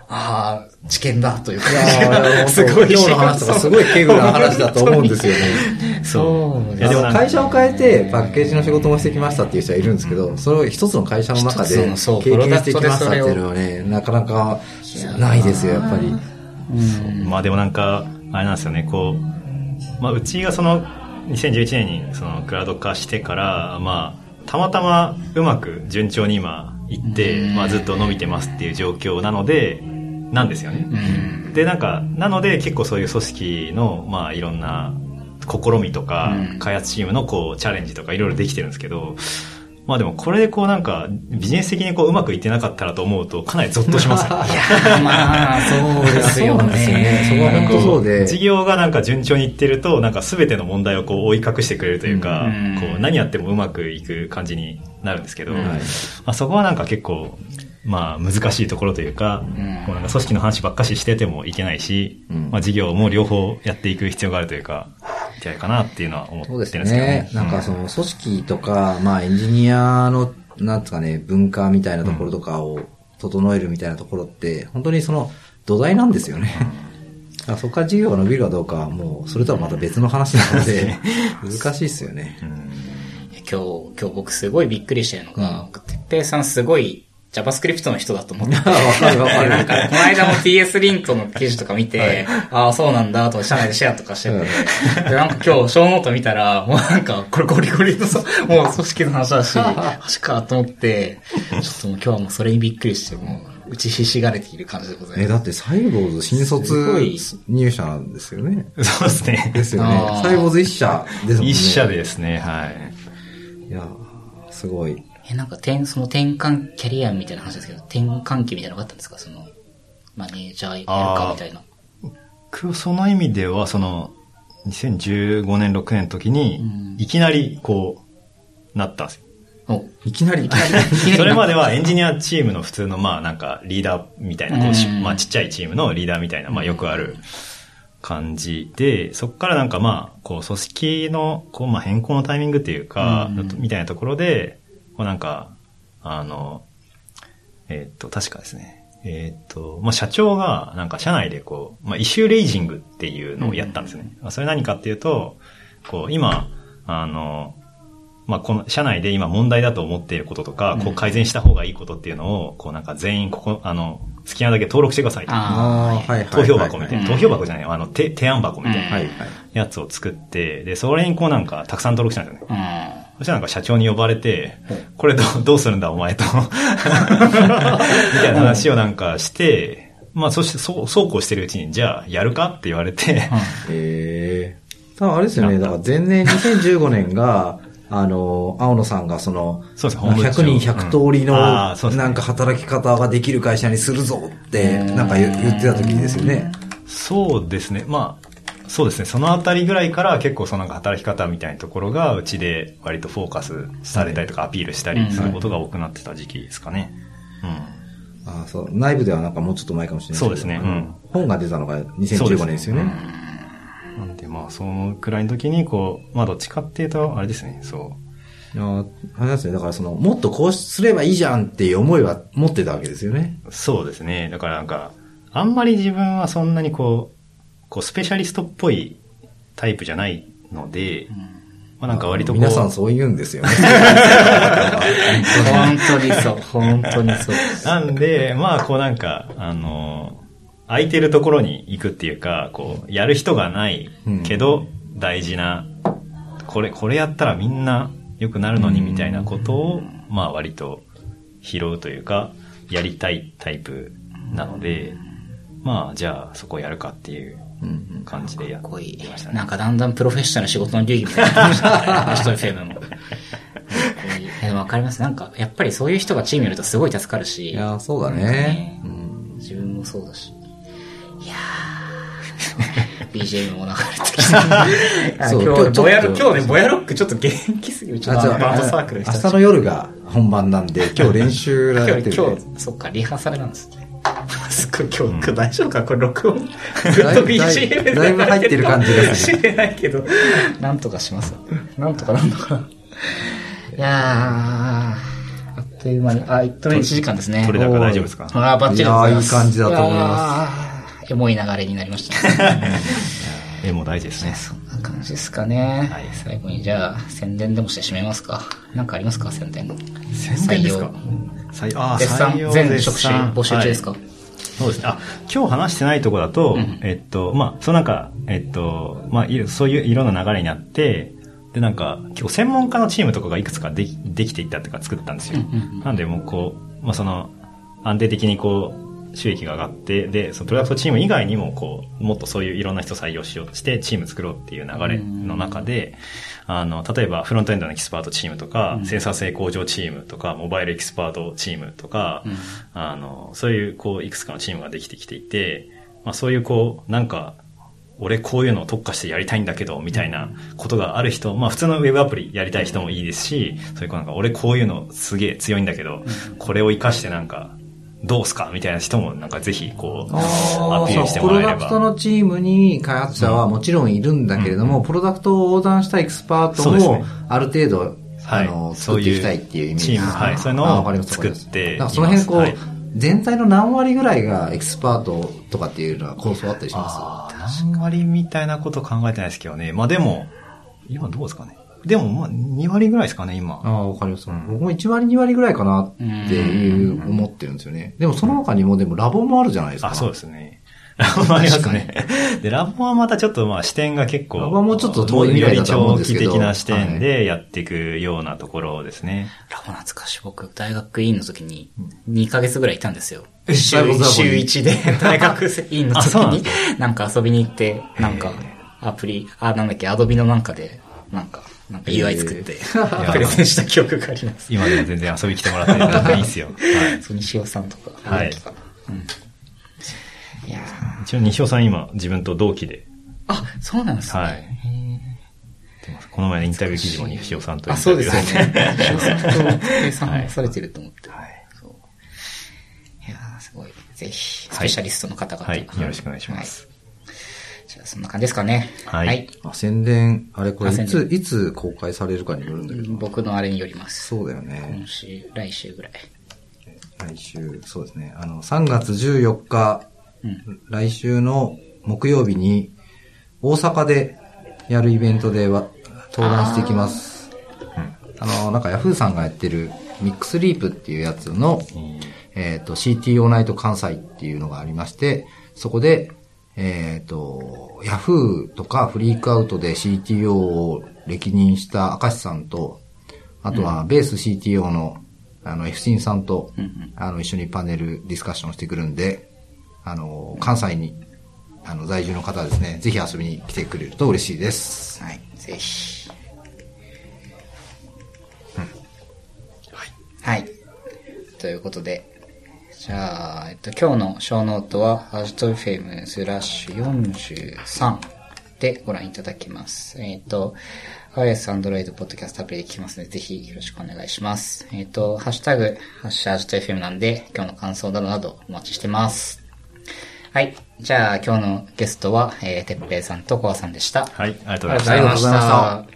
ああ、知見だというか。すごい。今日の話とかすごい軽具な話だと思うんですよね。そう。いやでも会社を変えてパッケージの仕事もしてきましたっていう人はいるんですけど、それを一つの会社の中で経験してきましたっていうのはね、なかなかないですよ、やっぱり。まあでもなんか、あれなんですよね、こう、まあうちがその、2011年にそのクラウド化してから、まあ、たまたまうまく順調に今行って、まあずっと伸びてますっていう状況なので、なんですよね。うん、で、なんか、なので結構そういう組織の、まあいろんな試みとか、開発チームのこうチャレンジとかいろいろできてるんですけど、まあでもこれでこうなんかビジネス的にこううまくいってなかったらと思うとかなりゾッとしますよね。いやまあそうですよね。そこは本当そうで。事業がなんか順調にいってるとなんか全ての問題をこう追い隠してくれるというか、うこう何やってもうまくいく感じになるんですけど、まあそこはなんか結構まあ難しいところというか、うん、こうなんか組織の話ばっかししててもいけないし、うん、まあ事業も両方やっていく必要があるというか、いけないかなっていうのは思ってるんですけど。ね。ねなんかその組織とか、まあエンジニアの、なんつかね、文化みたいなところとかを整えるみたいなところって、本当にその土台なんですよね。そこから事業が伸びるかどうかはもう、それとはまた別の話なので、難しいですよね。今日、今日僕すごいびっくりしてるのが、てっぺいさんすごい JavaScript の人だと思って。わかるわかる。なんか、この間も TS リンクの記事とか見て、はい、ああ、そうなんだと、社内でシェアとかしてて、うん、で、なんか今日、ショーノート見たら、もうなんか、これゴリゴリの、もう組織の話だし、マジかと思って、ちょっともう今日はもうそれにびっくりして、もう、打ちひしがれている感じでございます。え、だってサイボウズ新卒入社なんですよね。そうですね。ですよね。サイボウズ一社ですもんね。一社ですね、はい。いや、すごい。え、なんか転、その転換キャリアみたいな話ですけど、転換期みたいなのがあったんですか？その、マネージャーやるかみたいな。僕その意味では、その、2015年、6年の時に、いきなり、こう、なったんですよ。いきなり、いきなり。それまではエンジニアチームの普通の、まあなんかリーダーみたいな、こうまあちっちゃいチームのリーダーみたいな、まあよくある感じで、そこからなんかまあ、こう組織の、こうまあ変更のタイミングっていうか、みたいなところで、こうなんか、あの、えっ、と、確かですね。えっ、と、まあ、社長が、なんか社内でこう、まあ、イシューレイジングっていうのをやったんですね。うん、それ何かっていうと、こう、今、あの、まあ、この、社内で今問題だと思っていることとか、こう改善した方がいいことっていうのを、こうなんか全員ここ、あの、好きなだけ登録してくださいと。あああ、はい。投票箱みたいな。うん投票箱じゃない、あの、て提案箱みたいなはいはい。やつを作って、で、それにこうなんか、たくさん登録したんですよね。あ。そしたらなんか社長に呼ばれて、これどうどうするんだお前と。みたいな話をなんかして、まあそしてそう、そうこうしてるうちに、じゃあやるかって言われて、ええ多分あれですよね。だから前年2015年が、あの、青野さんがその、そうですね本部長100人100通りの、うんあーそうですねなんか働き方ができる会社にするぞって、なんか言言ってた時ですよね。そうですね。まあ、そうですね。そのあたりぐらいから結構そのなんか働き方みたいなところがうちで割とフォーカスされたりとかアピールしたりすることが多くなってた時期ですかね。うん。あーそう内部ではなんかもうちょっと前かもしれないそうですねうん本が出たのが2015年ですよね。なんでまあ、そのくらいの時にこう、まあどっちかっていうと、あれですね、そう。いやーあれですね。だからその、もっとこうすればいいじゃんっていう思いは持ってたわけですよね。そうですね。だからなんか、あんまり自分はそんなにこう、こうスペシャリストっぽいタイプじゃないので、まあなんか割と皆さんそう言うんですよね。本当にそう。本当にそう。なんで、まあこうなんか、あの、空いてるところに行くっていうか、こう、やる人がないけど、大事な、これ、これやったらみんな良くなるのにみたいなことを、まあ割と拾うというか、やりたいタイプなので、まあじゃあそこやるかっていう感じでやっかっこいいてました。ね。なんかだんだんプロフェッショナルな仕事の流儀みたいになってきましたね。人フェムも。わかります。なんか、やっぱりそういう人がチームにいるとすごい助かるし。いやーそうだね。うん自分もそうだし。いやー。BGM も流れてきた。あ そう今日、今日ちょっとボヤロ今日ね、ボヤロックちょっと元気すぎる。うちのあじゃあバンドサークル明日の夜が本番なんで、今日練習やって今日。今日、そっか、リハーサルなんですね。今日、今日大丈夫か？これ録音。ずっとだいぶ BGM でだいぶ入ってる感じがする知れないけど、なんとかします。なんとかなんとか。いやー、あっという間に、あ、1と目1時間ですね。取れ高大丈夫ですか？あー、バッチリです。いやーいい感じだと思いますす。エモい流れになりましたね。え、もう大事ですね。そんな感じですかね。はい最後にじゃあ、宣伝でもして締めますか？なんかありますか？宣伝。宣伝ですか？採用あー絶賛採用、全絶職種賛募集中ですか、はいそうですね。あ、今日話してないとこだと、んえっと、まあ、そのなんか、えっと、まあ、そういういろんな流れになって、で、なんか、結構専門家のチームとかがいくつかできできていったっていうか作ったんですよ。なんで、もうこう、まあ、その、安定的にこう、収益が上がって、で、そのプロダクトチーム以外にも、こう、もっとそういういろんな人採用しようとして、チーム作ろうっていう流れの中で、あの、例えば、フロントエンドのエキスパートチームとか、センサー性向上チームとか、モバイルエキスパートチームとか、あの、そういう、こう、いくつかのチームができてきていて、まあ、そういう、こう、なんか、俺こういうのを特化してやりたいんだけど、みたいなことがある人、まあ普通のウェブアプリやりたい人もいいですし、そういうなんか俺こういうのすげえ強いんだけど、これを活かしてなんか、どうすか？みたいな人もなんかぜひこう、アピールしてもらえれば。プロダクトのチームに開発者はもちろんいるんだけれども、プロダクトを横断したエキスパートもある程度、あ、はい、の、そうい。う作っていきたいっていうイメージチームはいそういうのを作ってその辺こう、はい全体の何割ぐらいがエキスパートとかっていうのは構想あったりします。ああ、何割みたいなこと考えてないです。けどね。まあでも、今どうですかね。でもまあ2割ぐらいですかね、今。ああ、わかります。僕も1割2割ぐらいかなっていう思ってるんですよね。でもその他にもでもラボもあるじゃないですか。あ、そうですね。ラボもありますね。で、ラボはまたちょっとまあ視点が結構。ラボはもうちょっと遠い未来だと思うんですけどより長期的な視点でやっていくようなところですね。ラボ懐かしい。僕、大学院の時に2ヶ月ぐらいいたんですよ。え週ラボザボに週1で大学院の時 あそうなんになんか遊びに行って、なんかアプリ、あ、なんだっけ、アドビのなんかで、なんか、なんか UI 作って、プレゼンした記憶があります。今でも全然遊び来てもらって全然いいっすよ。はい。そう、西尾さんとか。はいうん。いやー一応西尾さん今自分と同期で。あ、そうなんですね。はいこの前のインタビュー記事も西尾さんとーあ、インタそうビューですよね。西尾さんと計はい算されてると思って。はい。そう。いやーすごい。ぜひ、スペシャリストの方々。はいよろしくお願いしますはい。じゃあ、そんな感じですかね。はいあ宣伝、あれこれいつ、伝いつ公開されるかによるんだけど。僕のあれによります。そうだよね。今週、来週ぐらい。来週、そうですね。あの、3月14日、うん。来週の木曜日に、大阪でやるイベントでは、登壇していきます。あの、なんか Yahoo さんがやってるミックスリープっていうやつの、えっ、と、CTO ナイト関西っていうのがありまして、そこで、えっ、と、Yahoo! とかフリークアウトで CTO を歴任した明石さんと、あとはベース CTO の、あの、F シンさんと、あの、一緒にパネルディスカッションしてくるんで、あの、関西に、あの、在住の方はですね、ぜひ遊びに来てくれると嬉しいです。はい、ぜひ。はい。ということで、じゃあ、えっと、今日のショーノートは、 ajito.fm スラッシュ43でご覧いただきます。えっと、iOS、Android、ポッドキャストアプリで聞きますので、ぜひよろしくお願いします。えっと、ハッシュタグ、ハッシュ ajitofm なんで、今日の感想などなどお待ちしてます。はい。じゃあ、今日のゲストは、えー、てっぺいさんとコアさんでした。はい、ありがとうございましたありがとうございました。